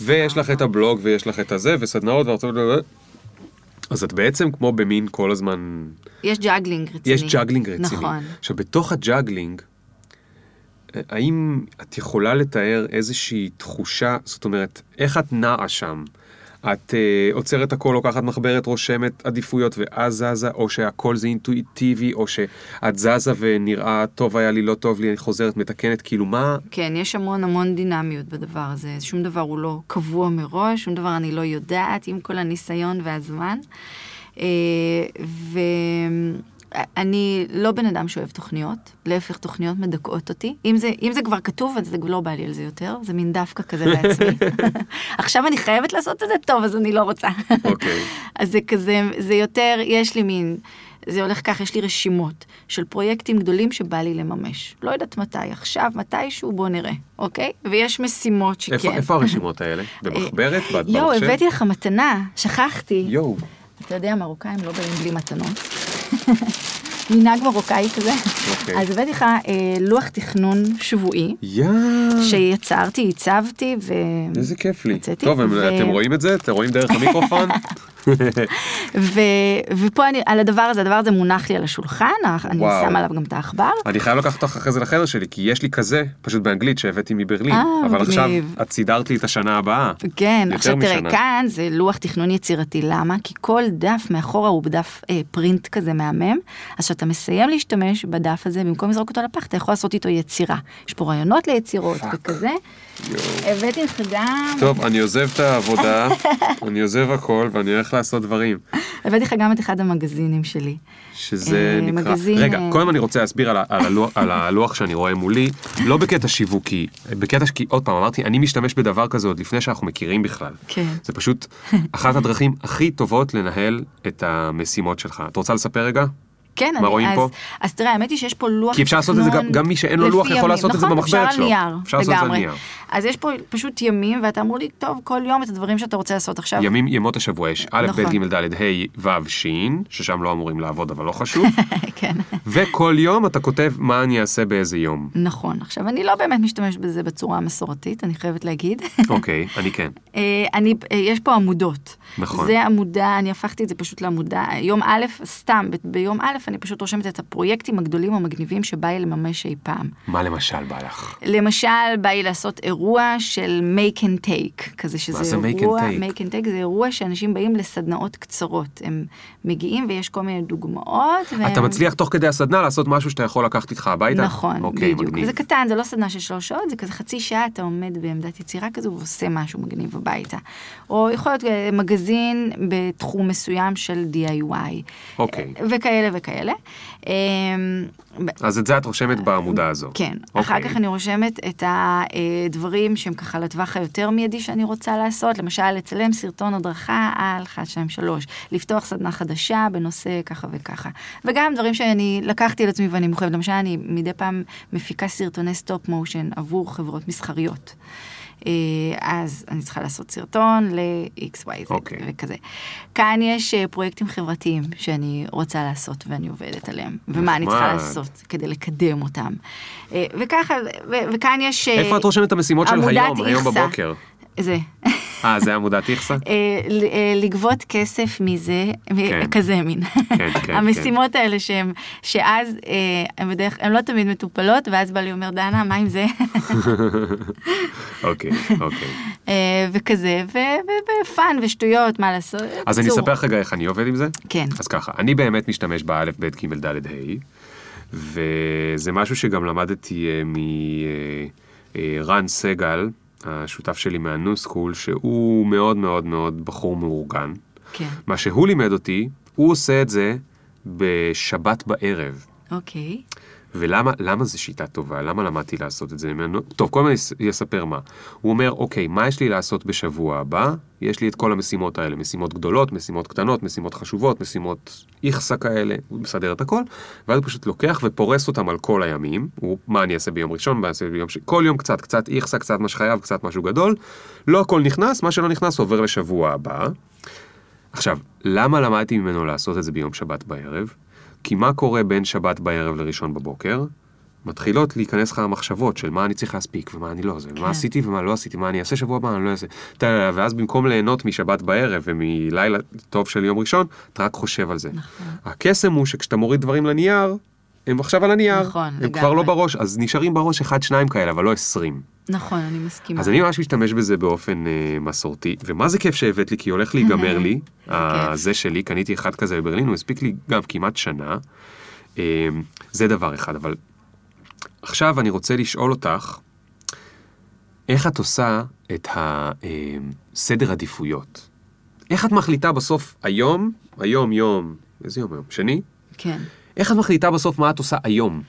ויש לך את הבלוג ויש לך את הזה וסדנאות והרצאות. אז את בעצם כמו במין כל הזמן, יש juggling רציני. יש juggling רציני. נכון. עכשיו בתוך ה juggling, האם את יכולה לתאר איזושהי תחושה, זאת אומרת, איך את נעה שם? את אה, עוצרת הכל, לוקחת מחברת, רושמת עדיפויות ואז זזה, או שהכל זה אינטואיטיבי, או שאת זזה ונראה טוב היה לי, לא טוב לי, אני חוזרת, מתקנת, כאילו מה... כן, יש המון המון דינמיות בדבר הזה. שום דבר הוא לא קבוע מראש, שום דבר אני לא יודעת, עם כל הניסיון והזמן. אה, ואני לא בן אדם שאוהב תוכניות, להפך, תוכניות מדכאות אותי. אם זה, אם זה כבר כתוב, אז זה לא בא לי על זה יותר, זה מין דווקא כזה לעצמי. עכשיו אני חייבת לעשות את זה טוב, אז אני לא רוצה. אוקיי. אז זה כזה, זה יותר, יש לי מין, זה הולך כך, יש לי רשימות של פרויקטים גדולים שבא לי לממש. לא יודעת מתי, עכשיו, מתישהו, בוא נראה, אוקיי? ויש משימות שכן. איפה, איפה הרשימות האלה? במחברת? בת- יואו? הבאתי לך מתנה, שכחתי. יואו. אתה יודע, מרוקאים לא באים בלי מתנות. מנהג מרוקאי כזה. אוקיי. אז הבאתי לך אה, לוח תכנון שבועי, יא. שיצרתי, הצבתי ו... איזה כיף לי. הוצאתי, טוב, ו- אתם רואים את זה? אתם רואים דרך המיקרופון? ו... ופה אני, על הדבר הזה, הדבר הזה מונח לי על השולחן, אני וואו. שמה עליו גם את העכבר. אני חייב לקחת אותך אחרי זה לחדר שלי, כי יש לי כזה, פשוט באנגלית, שהבאתי מברלין. אה, אבל עכשיו מגניב. את סידרת לי את השנה הבאה. כן, עכשיו תראה. כאן זה לוח תכנון יצירתי, למה? כי כל דף מאחורה הוא בדף אה, פרינט כזה מהמם, אז כשאתה מסיים להשתמש בדף הזה, במקום לזרוק אותו לפח, אתה יכול לעשות איתו יצירה. יש פה רעיונות ליצירות וכזה. הבאתי לך גם, טוב, אני עוזב את העבודה, אני עוזב הכל, ואני הולך לעשות דברים. הבאתי לך גם את אחד המגזינים שלי. שזה אה, נקרא... מגזין, רגע, אה, קודם אני רוצה להסביר על, הלוח, על הלוח שאני רואה מולי, לא בקטע שיווקי, בקטע שכי, עוד פעם, אמרתי, אני משתמש בדבר כזה עוד לפני שאנחנו מכירים בכלל. כן. זה פשוט אחת הדרכים הכי טובות לנהל את המשימות שלך. את רוצה לספר רגע? כן, מה אני, רואים אז, פה? אז תראה, האמת היא שיש פה לוח כי אפשר לעשות את זה גם- גם מי שאין לו לוח לפי יכול ימים. לעשות את זה נכון, במחברת שלו. אפשר על נייר, אפשר לעשות את זה על לגמרי. נייר. אז יש פה פשוט ימים, ואתה אמור לכתוב כל יום את הדברים שאתה רוצה לעשות עכשיו. ימים, ימות השבוע יש א', נכון. ב', ג', ד', ה', ו', ש', ששם לא אמורים לעבוד אבל לא חשוב, כן. וכל יום אתה כותב מה אני אעשה באיזה יום. נכון. עכשיו, אני לא באמת משתמש בזה בצורה המסורתית, אני חייבת להגיד. אוקיי, אני כן. אה, אני, אה, יש פה עמודות. נכון. זה עמודה, אני הפכתי את זה פשוט לעמודה. יום א', סתם, ביום א', אני פשוט רושמת את הפרויקטים הגדולים המגניבים שבא לי לממש אי פעם. מה למשל בא לך? למשל, בא לי לעשות אירוע של make and take, כזה שזה זה make and אירוע, take? make and take זה אירוע שאנשים באים לסדנאות קצרות. הם מגיעים ויש כל מיני דוגמאות. והם... אתה מצליח תוך כדי הסדנה לעשות משהו שאתה יכול לקחת איתך הביתה? נכון, אוקיי, בדיוק. מגניב. וזה קטן, זה לא סדנה של שלוש שעות, זה כזה חצי שעה, אתה עומד בעמדת יצירה כזו ועושה משהו מגניב הביתה. או יכול להיות אה, מגזין בתחום מסוים של DIY. אוקיי. וכאלה וכאלה. אה, אז את זה את רושמת בעמודה הזו. כן, אוקיי. אחר כך אני רושמת את הדברים שהם ככה לטווח היותר מיידי שאני רוצה לעשות, למשל לצלם סרטון הדרכה על 1, 2, 3, לפתוח סדנה חדשה בנושא ככה וככה. וגם דברים שאני לקחתי על עצמי ואני מחויבת, למשל אני מדי פעם מפיקה סרטוני סטופ מושן עבור חברות מסחריות. אה, אז אני צריכה לעשות סרטון ל-XYZ אוקיי. וכזה. כאן יש אה, פרויקטים חברתיים שאני רוצה לעשות ואני עובדת עליהם, ומה אני צריכה. לעשות כדי לקדם אותם. אה, וככה, וכאן יש... איפה את רושמת את המשימות של היום, היום. בבוקר? זה. אה, זה עמודת איכסה? אה, אה, לגבות כסף מזה, כן. כזה מין. כן, כן. המשימות האלה שהם, שאז אה, הם בדרך, הם לא תמיד מטופלות, ואז בא לי אומר, דנה, מה עם זה? אוקיי, אוקיי. וכזה, ופאן ושטויות, מה לעשות. אז אני. אספר לך רגע איך אני עובד עם זה? כן. אז ככה, אני באמת משתמש באלף, בית, ג', ד', ה', וזה משהו שגם למדתי מרן סגל, השותף שלי מהניו סקול, שהוא מאוד מאוד מאוד בחור מאורגן. כן, מה שהוא לימד אותי, הוא עושה את זה בשבת בערב. אוקיי. ולמה למה זו שיטה טובה? למה למדתי לעשות את זה ממנו? טוב, אני אס- אספר מה. הוא אומר, אוקיי, מה יש לי לעשות בשבוע הבא? יש לי את כל המשימות האלה, משימות גדולות, משימות קטנות, משימות חשובות, משימות איכסה כאלה, הוא מסדר את הכל, ואז הוא פשוט לוקח ופורס אותם על כל הימים, הוא, מה אני אעשה ביום ראשון, מה אני אעשה ביום ש... כל יום קצת, קצת איכסה, קצת מה שחייב, קצת משהו גדול, לא הכל נכנס, מה שלא נכנס עובר לשבוע הבא. עכשיו, למה למדתי ממנו לעשות את זה ביום שבת בערב? כי מה קורה בין שבת בערב לראשון בבוקר? מתחילות להיכנס לך המחשבות של מה אני צריך להספיק ומה אני לא זה, כן. מה עשיתי ומה לא עשיתי, מה אני אעשה שבוע הבא, אני לא אעשה. ואז במקום ליהנות משבת בערב ומלילה טוב של יום ראשון, אתה רק חושב על זה. נכון. הקסם הוא שכשאתה מוריד דברים לנייר, הם עכשיו על הנייר. נכון, הם לגמרי. כבר לא בראש, אז נשארים בראש אחד, שניים כאלה, אבל לא עשרים. נכון, אני מסכימה. אז אני ממש משתמש בזה באופן אה, מסורתי, ומה זה כיף שהבאת לי, כי הולך להיגמר לי, זה שלי, קניתי אחד כזה בברלין, הוא הספיק לי גם כמעט שנה. אה, זה דבר אחד, אבל עכשיו אני רוצה לשאול אותך, איך את עושה את הסדר עדיפויות? איך את מחליטה בסוף היום, היום יום, איזה יום היום? שני? כן. איך את מחליטה בסוף מה את עושה היום?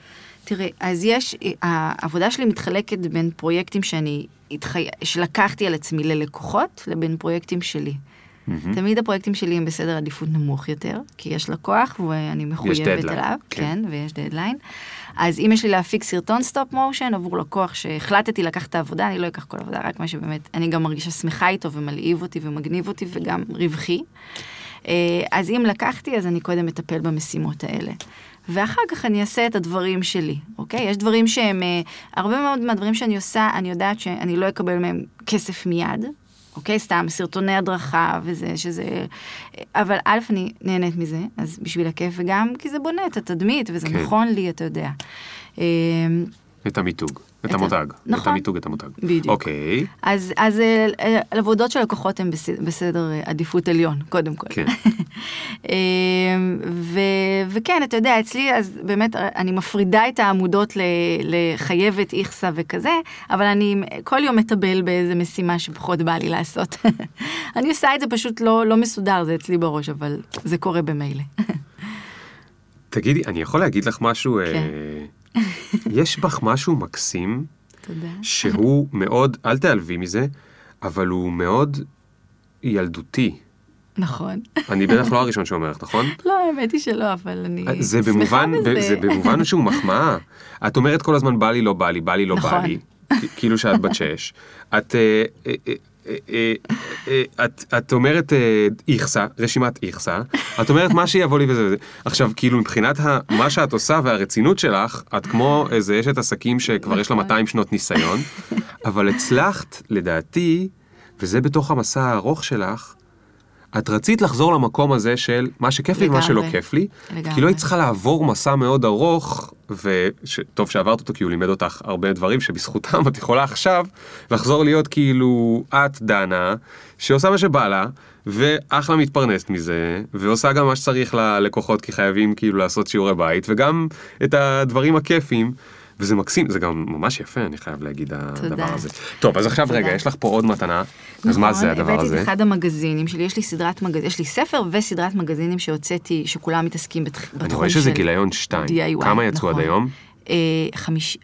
תראה, אז יש, העבודה שלי מתחלקת בין פרויקטים שאני, התחי... שלקחתי על עצמי ללקוחות, לבין פרויקטים שלי. מהמם. תמיד הפרויקטים שלי הם בסדר עדיפות נמוך יותר, כי יש לקוח ואני מחויבת אליו, כן. כן, ויש דדליין. אז אם יש לי להפיק סרטון stop motion עבור לקוח שהחלטתי לקחת את העבודה, אני לא אקח כל עבודה, רק מה שבאמת, אני גם מרגישה שמחה איתו ומלהיב אותי ומגניב אותי וגם רווחי. אה, אז אם לקחתי, אז אני קודם אטפל במשימות האלה. ואחר כך אני אעשה את הדברים שלי, אוקיי? יש דברים שהם, אה, הרבה מאוד מהדברים שאני עושה, אני יודעת שאני לא אקבל מהם כסף מיד, אוקיי? סתם סרטוני הדרכה וזה, שזה... אבל א', אני נהנית מזה, אז בשביל הכיף, וגם כי זה בונה את התדמית, וזה כן. נכון לי, אתה יודע. אה, את המיתוג, את ה- המותג. את נכון. המיתוג, את המותג. בדיוק. אוקיי, אז, אז אה, אה, עבודות של לקוחות הן בס- בסדר אה, עדיפות עליון, קודם כל. כן. ו, וכן, אתה יודע, אצלי אז באמת אני מפרידה את העמודות לחייבת, איכסה וכזה, אבל אני כל יום מטבל באיזה משימה שפחות בא לי לעשות. אני עושה את זה פשוט לא, לא מסודר, זה אצלי בראש, אבל זה קורה במילא. תגידי, אני יכול להגיד לך משהו? כן. אה, יש בך משהו מקסים, תודה. שהוא מאוד, אל תיעלבי מזה, אבל הוא מאוד ילדותי. נכון. אני בטח לא הראשון שאומר לך, נכון? לא, האמת היא שלא, אבל אני זה שמחה במובן, בזה. זה במובן שהוא מחמאה. את אומרת כל הזמן בא לי, לא בא לי, בא לי, לא בא נכון. לי. כ- כאילו שאת בת שש. את, אה, אה, אה, את, את אומרת איכסה, רשימת איכסה, את אומרת מה שיבוא לי וזה וזה. עכשיו, כאילו מבחינת ה, מה שאת עושה והרצינות שלך, את כמו איזה אשת עסקים שכבר יש לה נכון. 200 שנות ניסיון, אבל הצלחת, לדעתי, וזה בתוך המסע הארוך שלך, את רצית לחזור למקום הזה של מה שכיף לי ומה לגמרי. שלא כיף לי, לגמרי. כי לא היית צריכה לעבור מסע מאוד ארוך, וטוב שעברת אותו כי הוא לימד אותך הרבה דברים שבזכותם את יכולה עכשיו לחזור להיות כאילו את דנה, שעושה מה שבא לה, ואחלה מתפרנסת מזה, ועושה גם מה שצריך ללקוחות כי חייבים כאילו לעשות שיעורי בית, וגם את הדברים הכיפים. וזה מקסים, זה גם ממש יפה, אני חייב להגיד, הדבר הזה. טוב, אז עכשיו. רגע, יש לך פה עוד מתנה. אז מה זה הדבר נכון, הבאתי הזה? את אחד המגזינים שלי, יש לי סדרת מגזינים, יש לי ספר וסדרת מגזינים שהוצאתי, שכולם מתעסקים בתח- בתחום של... אני רואה שזה גיליון 2. DIY, כמה יצאו עד נכון. היום? אה, חמש,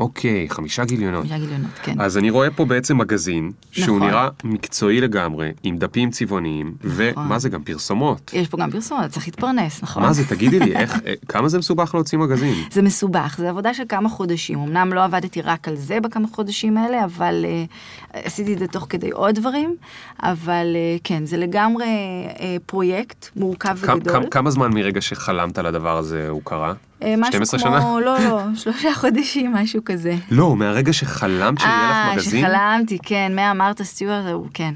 אוקיי, חמישה גיליונות. חמישה גיליונות, כן. אז אני רואה פה בעצם מגזין, שהוא נכון. נראה מקצועי לגמרי, עם דפים צבעוניים, ומה זה גם פרסומות. יש פה גם פרסומות, צריך להתפרנס, נכון? מה זה, תגידי לי, איך, כמה זה מסובך להוציא מגזין? זה מסובך, זה עבודה של כמה חודשים. אמנם לא עבדתי רק על זה בכמה חודשים האלה, אבל uh, עשיתי את זה תוך כדי עוד דברים, אבל uh, כן, זה לגמרי uh, פרויקט מורכב וגדול. כמה זמן מרגע שחלמת על הדבר הזה הוא קרה? אה, משהו 12 כמו, שנה? לא, לא, שלושה חודשים, משהו כזה. לא, מהרגע שחלמת שיהיה לך אה, מגזין, שחלמתי, כן, מהמרתה סטיוארט, הוא כן.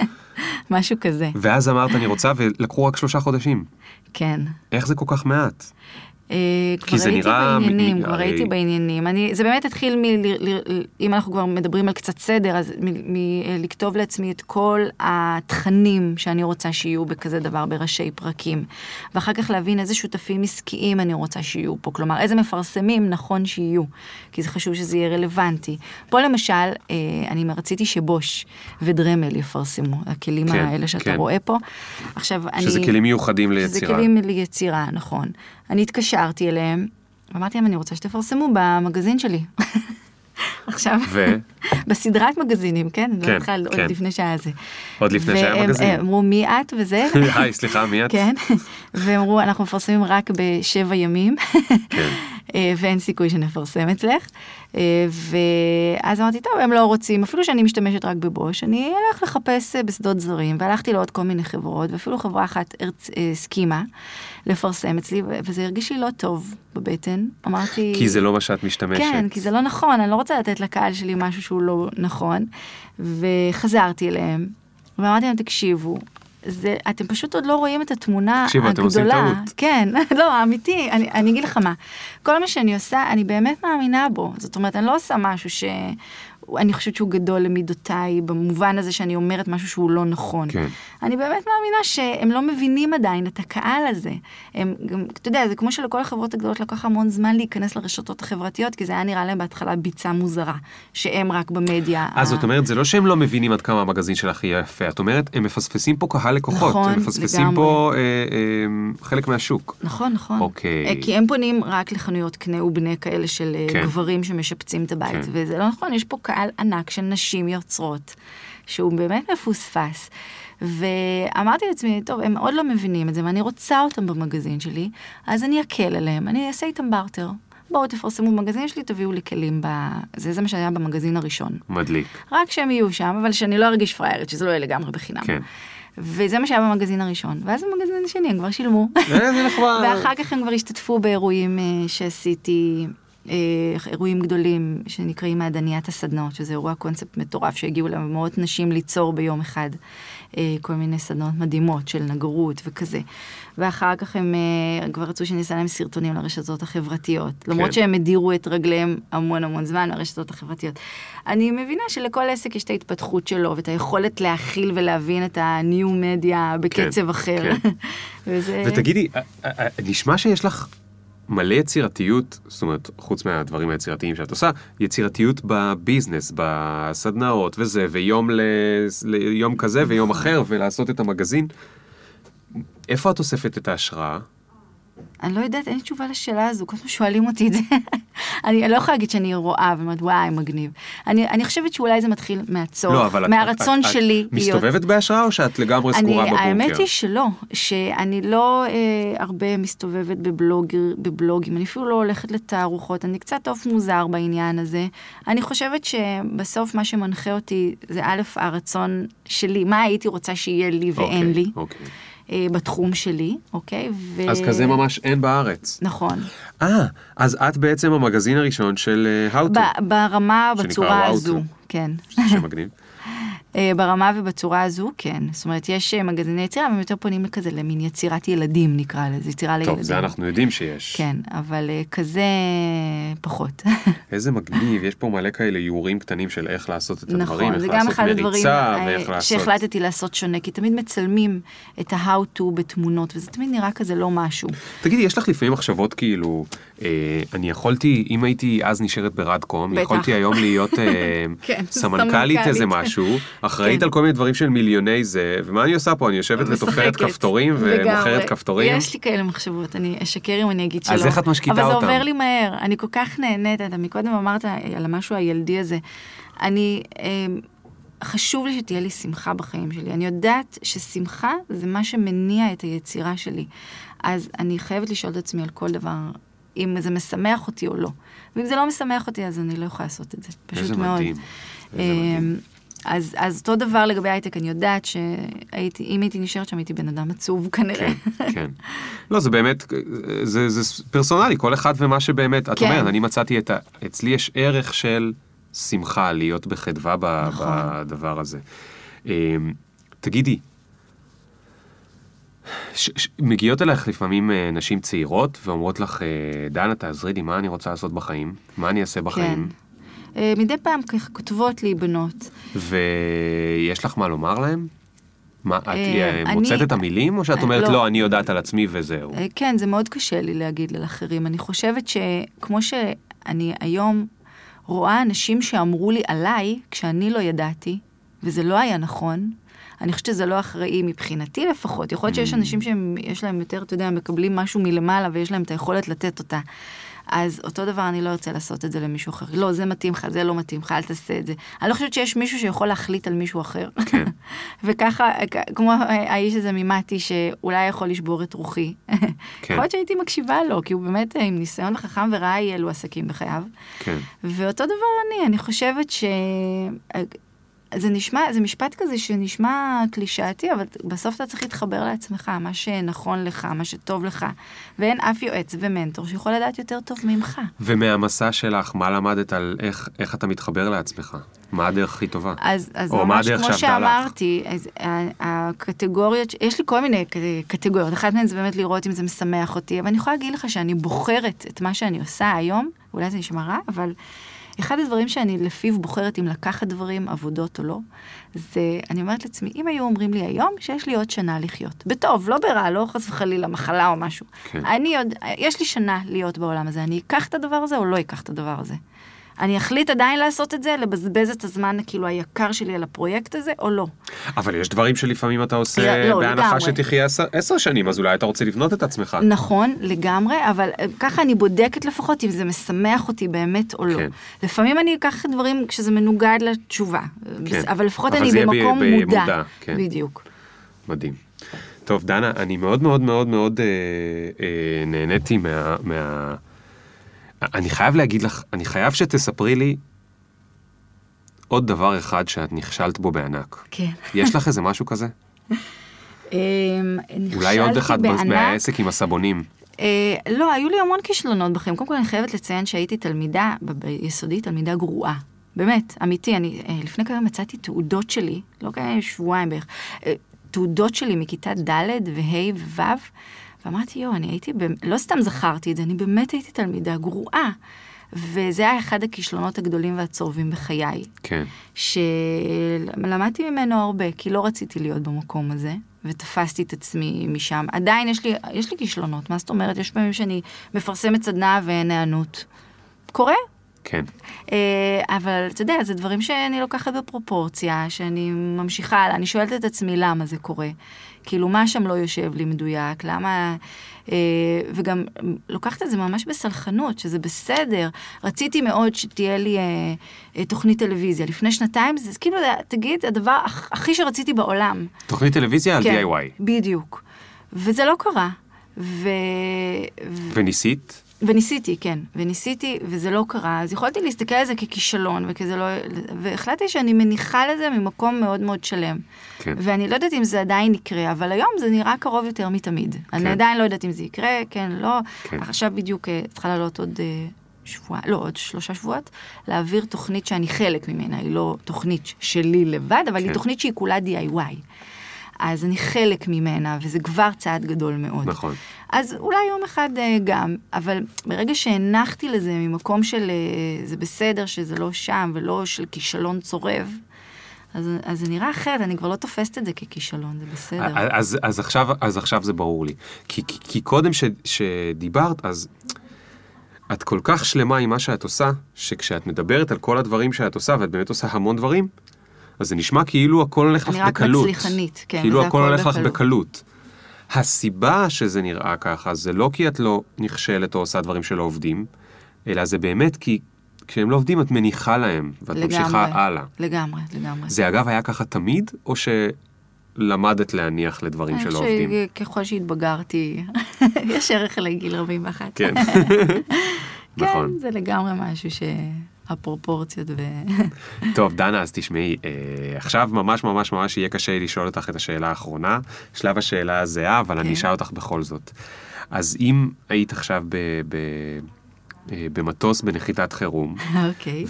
משהו כזה, ואז אמרת אני רוצה, ולקחו רק שלושה חודשים. כן. איך זה כל כך מעט? אה, כי כבר זה הייתי נראה מ- בעניינים, מ- כבר הרי- הייתי בעניינים. אני, זה באמת התחיל מ... אם אנחנו כבר מדברים על קצת סדר, אז מלכתוב לעצמי את כל התכנים שאני רוצה שיהיו בכזה דבר בראשי פרקים. ואחר כך להבין איזה שותפים עסקיים אני רוצה שיהיו פה. כלומר, איזה מפרסמים נכון שיהיו, כי זה חשוב שזה יהיה רלוונטי. פה למשל, אה, אני רציתי שבוש ודרמל יפרסמו, הכלים כן, האלה שאתה כן. רואה פה. עכשיו, אני... שזה כלים מיוחדים שזה ליצירה. כלים ליצירה, נכון. אני התקשרתי אליהם, ואמרתי להם, אני רוצה שתפרסמו במגזין שלי. עכשיו, ו? בסדרת מגזינים, כן? כן, לא צריכה עוד כן. לפני שהיה זה. עוד לפני שהיה והם- מגזין. הם אמרו, מי את וזה? היי, סליחה, מי את? כן. והם אמרו, אנחנו מפרסמים רק בשבע ימים. כן. אה, ואין סיכוי שנפרסם אצלך. אה, ואז אמרתי, טוב, הם לא רוצים, אפילו שאני משתמשת רק בבוש, אני אלך לחפש אה, בשדות זרים, והלכתי לעוד כל מיני חברות, ואפילו חברה אחת אה, הסכימה לפרסם אצלי, וזה הרגיש לי לא טוב בבטן. אמרתי... כי זה לא מה שאת משתמשת. כן, כי זה לא נכון, אני לא רוצה לתת לקהל שלי משהו שהוא לא נכון. וחזרתי אליהם, ואמרתי להם, תקשיבו, זה, אתם פשוט עוד לא רואים את התמונה תקשיבו, אתם עושים הגדולה. טעות. כן, לא, אמיתי, אני, אני אגיד לך מה. כל מה שאני עושה, אני באמת מאמינה בו. זאת אומרת, אני לא עושה משהו ש... אני חושבת שהוא גדול למידותיי, במובן הזה שאני אומרת משהו שהוא לא נכון. כן. אני באמת מאמינה שהם לא מבינים עדיין את הקהל הזה. הם גם, אתה יודע, זה כמו שלכל החברות הגדולות לקח המון זמן להיכנס לרשתות החברתיות, כי זה היה נראה להם בהתחלה ביצה מוזרה, שהם רק במדיה. אז ה- זאת אומרת, זה לא שהם לא מבינים עד כמה המגזין שלך יהיה יפה, את אומרת, הם מפספסים פה קהל לקוחות, נכון, הם מפספסים לגמרי. פה אה, אה, חלק מהשוק. נכון, נכון. אוקיי. אה, כי הם פונים רק לחנויות קנה ובנה כאלה של אה, כן. גברים שמשפצים את הבית, כן. וזה לא נכון, יש פה קהל ענק של נשים יוצרות, שהוא באמת מפוספס. ואמרתי לעצמי, טוב, הם עוד לא מבינים את זה, ואני רוצה אותם במגזין שלי, אז אני אקל עליהם, אני אעשה איתם בארטר. בואו תפרסמו במגזין שלי, תביאו לי כלים ב... זה, זה מה שהיה במגזין הראשון. מדליק. רק שהם יהיו שם, אבל שאני לא ארגיש פריירית, שזה לא יהיה לגמרי בחינם. כן. וזה מה שהיה במגזין הראשון. ואז במגזין השני הם כבר שילמו. נחמד. ואחר כך הם כבר השתתפו באירועים אה, שעשיתי, אה, אירועים גדולים שנקראים מעדניית הסדנאות, שזה אירוע קונספט מטורף שהגיעו להם מאות נשים ליצור ביום אחד אה, כל מיני סדנאות מדהימות של נגרות וכזה. ואחר כך הם אה, כבר רצו שאני אעשה להם סרטונים לרשתות החברתיות, למרות שהם הדירו את רגליהם המון המון זמן לרשתות החברתיות. אני מבינה שלכל עסק יש את ההתפתחות שלו ואת היכולת להכיל ולהבין את הניו מדיה בקצב אחר. כן. וזה... ותגידי, אה, אה, אה, נשמע שיש לך מלא יצירתיות, זאת אומרת, חוץ מהדברים היצירתיים שאת עושה, יצירתיות בביזנס, בסדנאות וזה, ויום ל... ליום כזה ויום אחר, ולעשות את המגזין. איפה את אוספת את ההשראה? אני לא יודעת, אין לי תשובה לשאלה הזו, כל הזמן שואלים אותי את זה. אני לא יכולה להגיד שאני רואה ואומרת, וואי, מגניב. אני, אני חושבת שאולי זה מתחיל מהצורך, לא, אבל את- מהרצון את- את שלי להיות... מסתובבת בהשראה או שאת לגמרי אני, סגורה בבונקר? האמת היא שלא, שאני לא אה, הרבה מסתובבת בבלוג, בבלוגים, אני אפילו לא הולכת לתערוכות, אני קצת עוף מוזר בעניין הזה. אני חושבת שבסוף מה שמנחה אותי זה א', הרצון שלי, מה הייתי רוצה שיהיה לי ואין אוקיי, לי, אוקיי. אה, בתחום שלי, אוקיי? ו... אז כזה ממש אין בארץ. נכון. אה, אז את בעצם המגזין הראשון של אה, to, ב- ברמה, בצורה הזו. כן. שמגניב. אה, ברמה ובצורה הזו, כן. זאת אומרת, יש אה, מגזיני יצירה, והם יותר פונים לכזה למין יצירת ילדים, נקרא לזה, יצירה לילדים. טוב, זה אנחנו יודעים שיש. כן, אבל אה, כזה פחות. איזה מגניב, יש פה מלא כאלה איורים קטנים של איך לעשות את הדברים, נכון, איך זה גם לעשות אחד הדברים מריצה, אה, ואיך לעשות... שהחלטתי לעשות שונה, כי תמיד מצלמים את ה-how to בתמונות, וזה תמיד נראה כזה לא משהו. תגידי, יש לך לפעמים מחשבות כאילו, אני יכולתי, אם הייתי אז נשארת ברדקום, בטח. יכולתי היום להיות אה, כן, סמנכ"לית סמנכ"לית. איזה משהו, אחראית כן. על כל מיני דברים של מיליוני זה, ומה אני עושה פה? אני יושבת ותופרת. כפתורים ומוכרת. כפתורים? יש לי כאלה מחשבות, אני אשקר אם אני אגיד שלא. אז איך את משקיטה אבל זה אותם? עובר לי מהר, אני כל כך נהנית, אתה מקודם אמרת על המשהו הילדי הזה. אני, אה, חשוב לי שתהיה לי שמחה בחיים שלי. אני יודעת ששמחה זה מה שמניע את היצירה שלי. אז אני חייבת לשאול את עצמי על כל דבר, אם זה משמח אותי או לא. ואם זה לא משמח אותי, אז אני לא יכולה לעשות את זה. פשוט איזה מאוד. מדהים. איזה אה, מדהים. אז, אז אותו דבר לגבי הייטק, אני יודעת שהייתי, אם הייתי נשארת שם, הייתי בן אדם עצוב כנראה. כן, כן. לא, זה באמת, זה, זה פרסונלי, כל אחד ומה שבאמת, את כן. אומרת, אני מצאתי את ה... אצלי יש ערך של שמחה, להיות בחדווה ב- נכון. בדבר הזה. אמ, תגידי, ש, ש, מגיעות אלייך לפעמים אה, נשים צעירות ואומרות לך, אה, דנה, תעזרי לי, מה אני רוצה לעשות בחיים? מה אני אעשה בחיים? כן. אה, מדי פעם ככה כותבות לי בנות. ויש לך מה לומר להם? מה, את אה, אה, אני- מוצאת את המילים, או שאת אומרת, לא. לא, אני יודעת על עצמי וזהו? אה, כן, זה מאוד קשה לי להגיד לאחרים. אני חושבת שכמו שאני היום רואה אנשים שאמרו לי עליי, כשאני לא ידעתי, וזה לא היה נכון, אני חושבת שזה לא אחראי מבחינתי לפחות. יכול להיות שיש אנשים שיש להם יותר, אתה יודע, מקבלים משהו מלמעלה ויש להם את היכולת לתת אותה. אז אותו דבר אני לא ארצה לעשות את זה למישהו אחר. לא, זה מתאים לך, זה לא מתאים לך, אל תעשה את זה. אני לא חושבת שיש מישהו שיכול להחליט על מישהו אחר. כן. וככה, כמו האיש הזה ממתי, שאולי יכול לשבור את רוחי. כן. יכול להיות שהייתי מקשיבה לו, כי הוא באמת עם ניסיון חכם וראה אי אלו עסקים בחייו. כן. ואותו דבר אני, אני חושבת ש... זה נשמע, זה משפט כזה שנשמע קלישאתי, אבל בסוף אתה צריך להתחבר לעצמך, מה שנכון לך, מה שטוב לך. ואין אף יועץ ומנטור שיכול לדעת יותר טוב ממך. ומהמסע שלך, מה למדת על איך, איך אתה מתחבר לעצמך? מה הדרך הכי טובה? אז, אז או מה ממש הדרך כמו שעבדה לך? שאמרתי, אז ה- הקטגוריות, יש לי כל מיני קטגוריות, אחת מהן זה באמת לראות אם זה משמח אותי, אבל אני יכולה להגיד לך שאני בוחרת את מה שאני עושה היום, אולי זה נשמע רע, אבל אחד הדברים שאני לפיו בוחרת אם לקחת דברים, עבודות או לא, זה, אני אומרת לעצמי, אם היו אומרים לי היום שיש לי עוד שנה לחיות, בטוב, לא ברע, לא חס וחלילה מחלה או משהו, כן. אני עוד, יש לי שנה להיות בעולם הזה, אני אקח את הדבר הזה או לא אקח את הדבר הזה. אני אחליט עדיין לעשות את זה, לבזבז את הזמן כאילו היקר שלי על הפרויקט הזה, או לא. אבל יש דברים שלפעמים אתה עושה לא, לא, בהנחה לגמרי. שתחיה עשר, עשר שנים, אז אולי אתה רוצה לבנות את עצמך. נכון, לגמרי, אבל אה, ככה אני בודקת לפחות אם זה משמח אותי באמת או לא. כן. לפעמים אני אקח דברים כשזה מנוגד לתשובה, כן. אבל לפחות אבל אני יהיה ב- במקום במודע, מודע. כן. בדיוק. מדהים. טוב, דנה, אני מאוד מאוד מאוד מאוד אה, אה, נהניתי מה, מה... אני חייב להגיד לך, אני חייב שתספרי לי עוד דבר אחד שאת נכשלת בו בענק. כן. יש לך איזה משהו כזה? אמ, אולי עוד אחד בענק. מהעסק עם הסבונים. אה, לא, היו לי המון כישלונות בחיים. קודם כל אני חייבת לציין שהייתי תלמידה, ביסודי תלמידה גרועה. באמת, אמיתי, אני אה, לפני כמה מצאתי תעודות שלי, לא כמה שבועיים בערך, אה, תעודות שלי מכיתה ד' וה' וו', ואמרתי, יואו, אני הייתי, ב... לא סתם זכרתי את זה, אני באמת הייתי תלמידה גרועה. וזה היה אחד הכישלונות הגדולים והצורבים בחיי. כן. שלמדתי ממנו הרבה, כי לא רציתי להיות במקום הזה, ותפסתי את עצמי משם. עדיין יש לי, יש לי כישלונות, מה זאת אומרת? יש פעמים שאני מפרסמת סדנה ואין היענות. קורה, כן. אה, אבל אתה יודע, זה דברים שאני לוקחת בפרופורציה, שאני ממשיכה הלאה, אני שואלת את עצמי למה זה קורה. כאילו, מה שם לא יושב לי מדויק, למה... אה, וגם לוקחת את זה ממש בסלחנות, שזה בסדר. רציתי מאוד שתהיה לי אה, אה, תוכנית טלוויזיה. לפני שנתיים, זה כאילו, תגיד, הדבר הכ- הכי שרציתי בעולם. תוכנית טלוויזיה על כן, DIY. בדיוק. וזה לא קרה. ו- וניסית? וניסיתי, כן, וניסיתי, וזה לא קרה, אז יכולתי להסתכל על זה ככישלון, וכזה לא... והחלטתי שאני מניחה לזה ממקום מאוד מאוד שלם. כן. ואני לא יודעת אם זה עדיין יקרה, אבל היום זה נראה קרוב יותר מתמיד. כן. אני עדיין לא יודעת אם זה יקרה, כן, לא. כן. עכשיו בדיוק אה, צריכה לעלות עוד אה, שבוע, לא, עוד שלושה שבועות, להעביר תוכנית שאני חלק ממנה, היא לא תוכנית שלי לבד, אבל כן. היא תוכנית שהיא כולה DIY. אז אני חלק ממנה, וזה כבר צעד גדול מאוד. נכון. אז אולי יום אחד אה, גם, אבל ברגע שהנחתי לזה ממקום של אה, זה בסדר שזה לא שם ולא של כישלון צורב, אז, אז זה נראה אחרת, אני כבר לא תופסת את זה ככישלון, זה בסדר. אז, אז, עכשיו, אז עכשיו זה ברור לי. כי, כי, כי קודם ש, שדיברת, אז את כל כך שלמה עם מה שאת עושה, שכשאת מדברת על כל הדברים שאת עושה, ואת באמת עושה המון דברים, אז זה נשמע כאילו הכל הולך לך אני רק בקלות. מצליחנית, כן, כאילו הכל הולך לך בקלות. בקלות. הסיבה שזה נראה ככה, זה לא כי את לא נכשלת או עושה דברים שלא עובדים, אלא זה באמת כי כשהם לא עובדים את מניחה להם, ואת ממשיכה הלאה. לגמרי, לגמרי. זה אגב היה ככה תמיד, או שלמדת להניח לדברים שלא עובדים? אני חושבת שככל שהתבגרתי, יש ערך לגיל 41. כן. נכון. כן, זה לגמרי משהו שהפרופורציות ו... טוב, דנה, אז תשמעי, אה, עכשיו ממש ממש ממש יהיה קשה לשאול אותך את השאלה האחרונה, שלב השאלה הזהה, אבל אני כן. אשאל אותך בכל זאת. אז אם היית עכשיו ב... ב אה, במטוס בנחיתת חירום, אוקיי.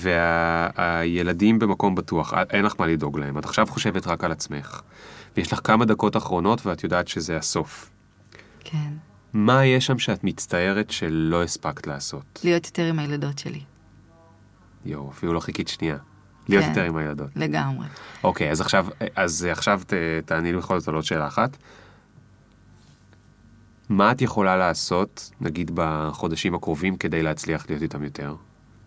והילדים במקום בטוח, אה, אין לך מה לדאוג להם, את עכשיו חושבת רק על עצמך, ויש לך כמה דקות אחרונות ואת יודעת שזה הסוף. כן. מה יש שם שאת מצטערת שלא הספקת לעשות? להיות יותר עם הילדות שלי, יואו, אפילו לא חיכית שנייה. להיות כן. יותר עם הילדות. לגמרי. אוקיי, אז עכשיו, אז עכשיו ת, תעני לי בכל זאת על עוד שאלה אחת. מה את יכולה לעשות, נגיד בחודשים הקרובים, כדי להצליח להיות איתם יותר?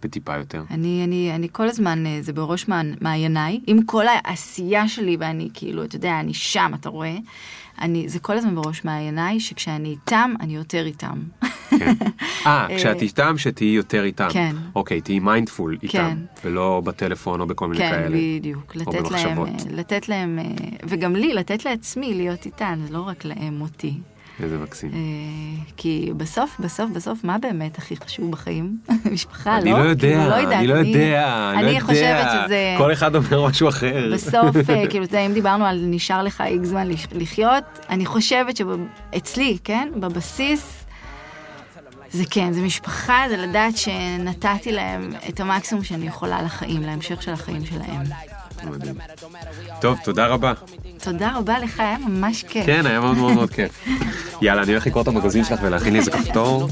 בטיפה יותר? אני, אני, אני כל הזמן, אה, זה בראש מע- מעייניי, עם כל העשייה שלי, ואני כאילו, אתה יודע, אני שם, אתה רואה? אני, זה כל הזמן בראש מעייניי, שכשאני איתם, אני יותר איתם. כן. אה, כשאת איתם, שתהיי יותר איתם. כן. אוקיי, תהיי מיינדפול איתם, כן. ולא בטלפון או בכל מיני כן, כאלה. בדיוק. או לתת להם, במחשבות. אה, לתת להם, אה, וגם לי, לתת לעצמי להיות איתן, זה לא רק להם אותי. איזה מקסים. אה, כי בסוף, בסוף, בסוף, מה באמת הכי חשוב בחיים? משפחה, לא? אני לא יודע, כאילו, יודעת, אני לא יודע, אני לא אני יודע. חושבת שזה... כל אחד אומר משהו אחר. בסוף, אה, כאילו, אם דיברנו על נשאר לך איקס זמן לחיות, אני חושבת שאצלי, כן, בבסיס, זה כן, זה משפחה, זה לדעת שנתתי להם את המקסימום שאני יכולה לחיים, להמשך של החיים שלהם. מדהים. טוב, תודה רבה. תודה רבה לך, היה ממש כיף. כן, היה מאוד מאוד מאוד כיף. יאללה, אני הולך לקרוא את המגזין שלך ולהכין לי איזה כפתור.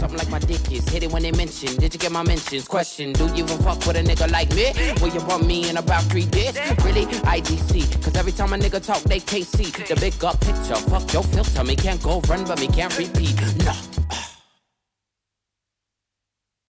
Something like my dick is hit it when they mention. Did you get my mentions? Question: Do you even fuck with a nigga like me? Will you bump me in about three days? Really? IDC. Cause every time a nigga talk, they can't see the big up picture. Fuck your filter, me can't go run, but me can't repeat. No.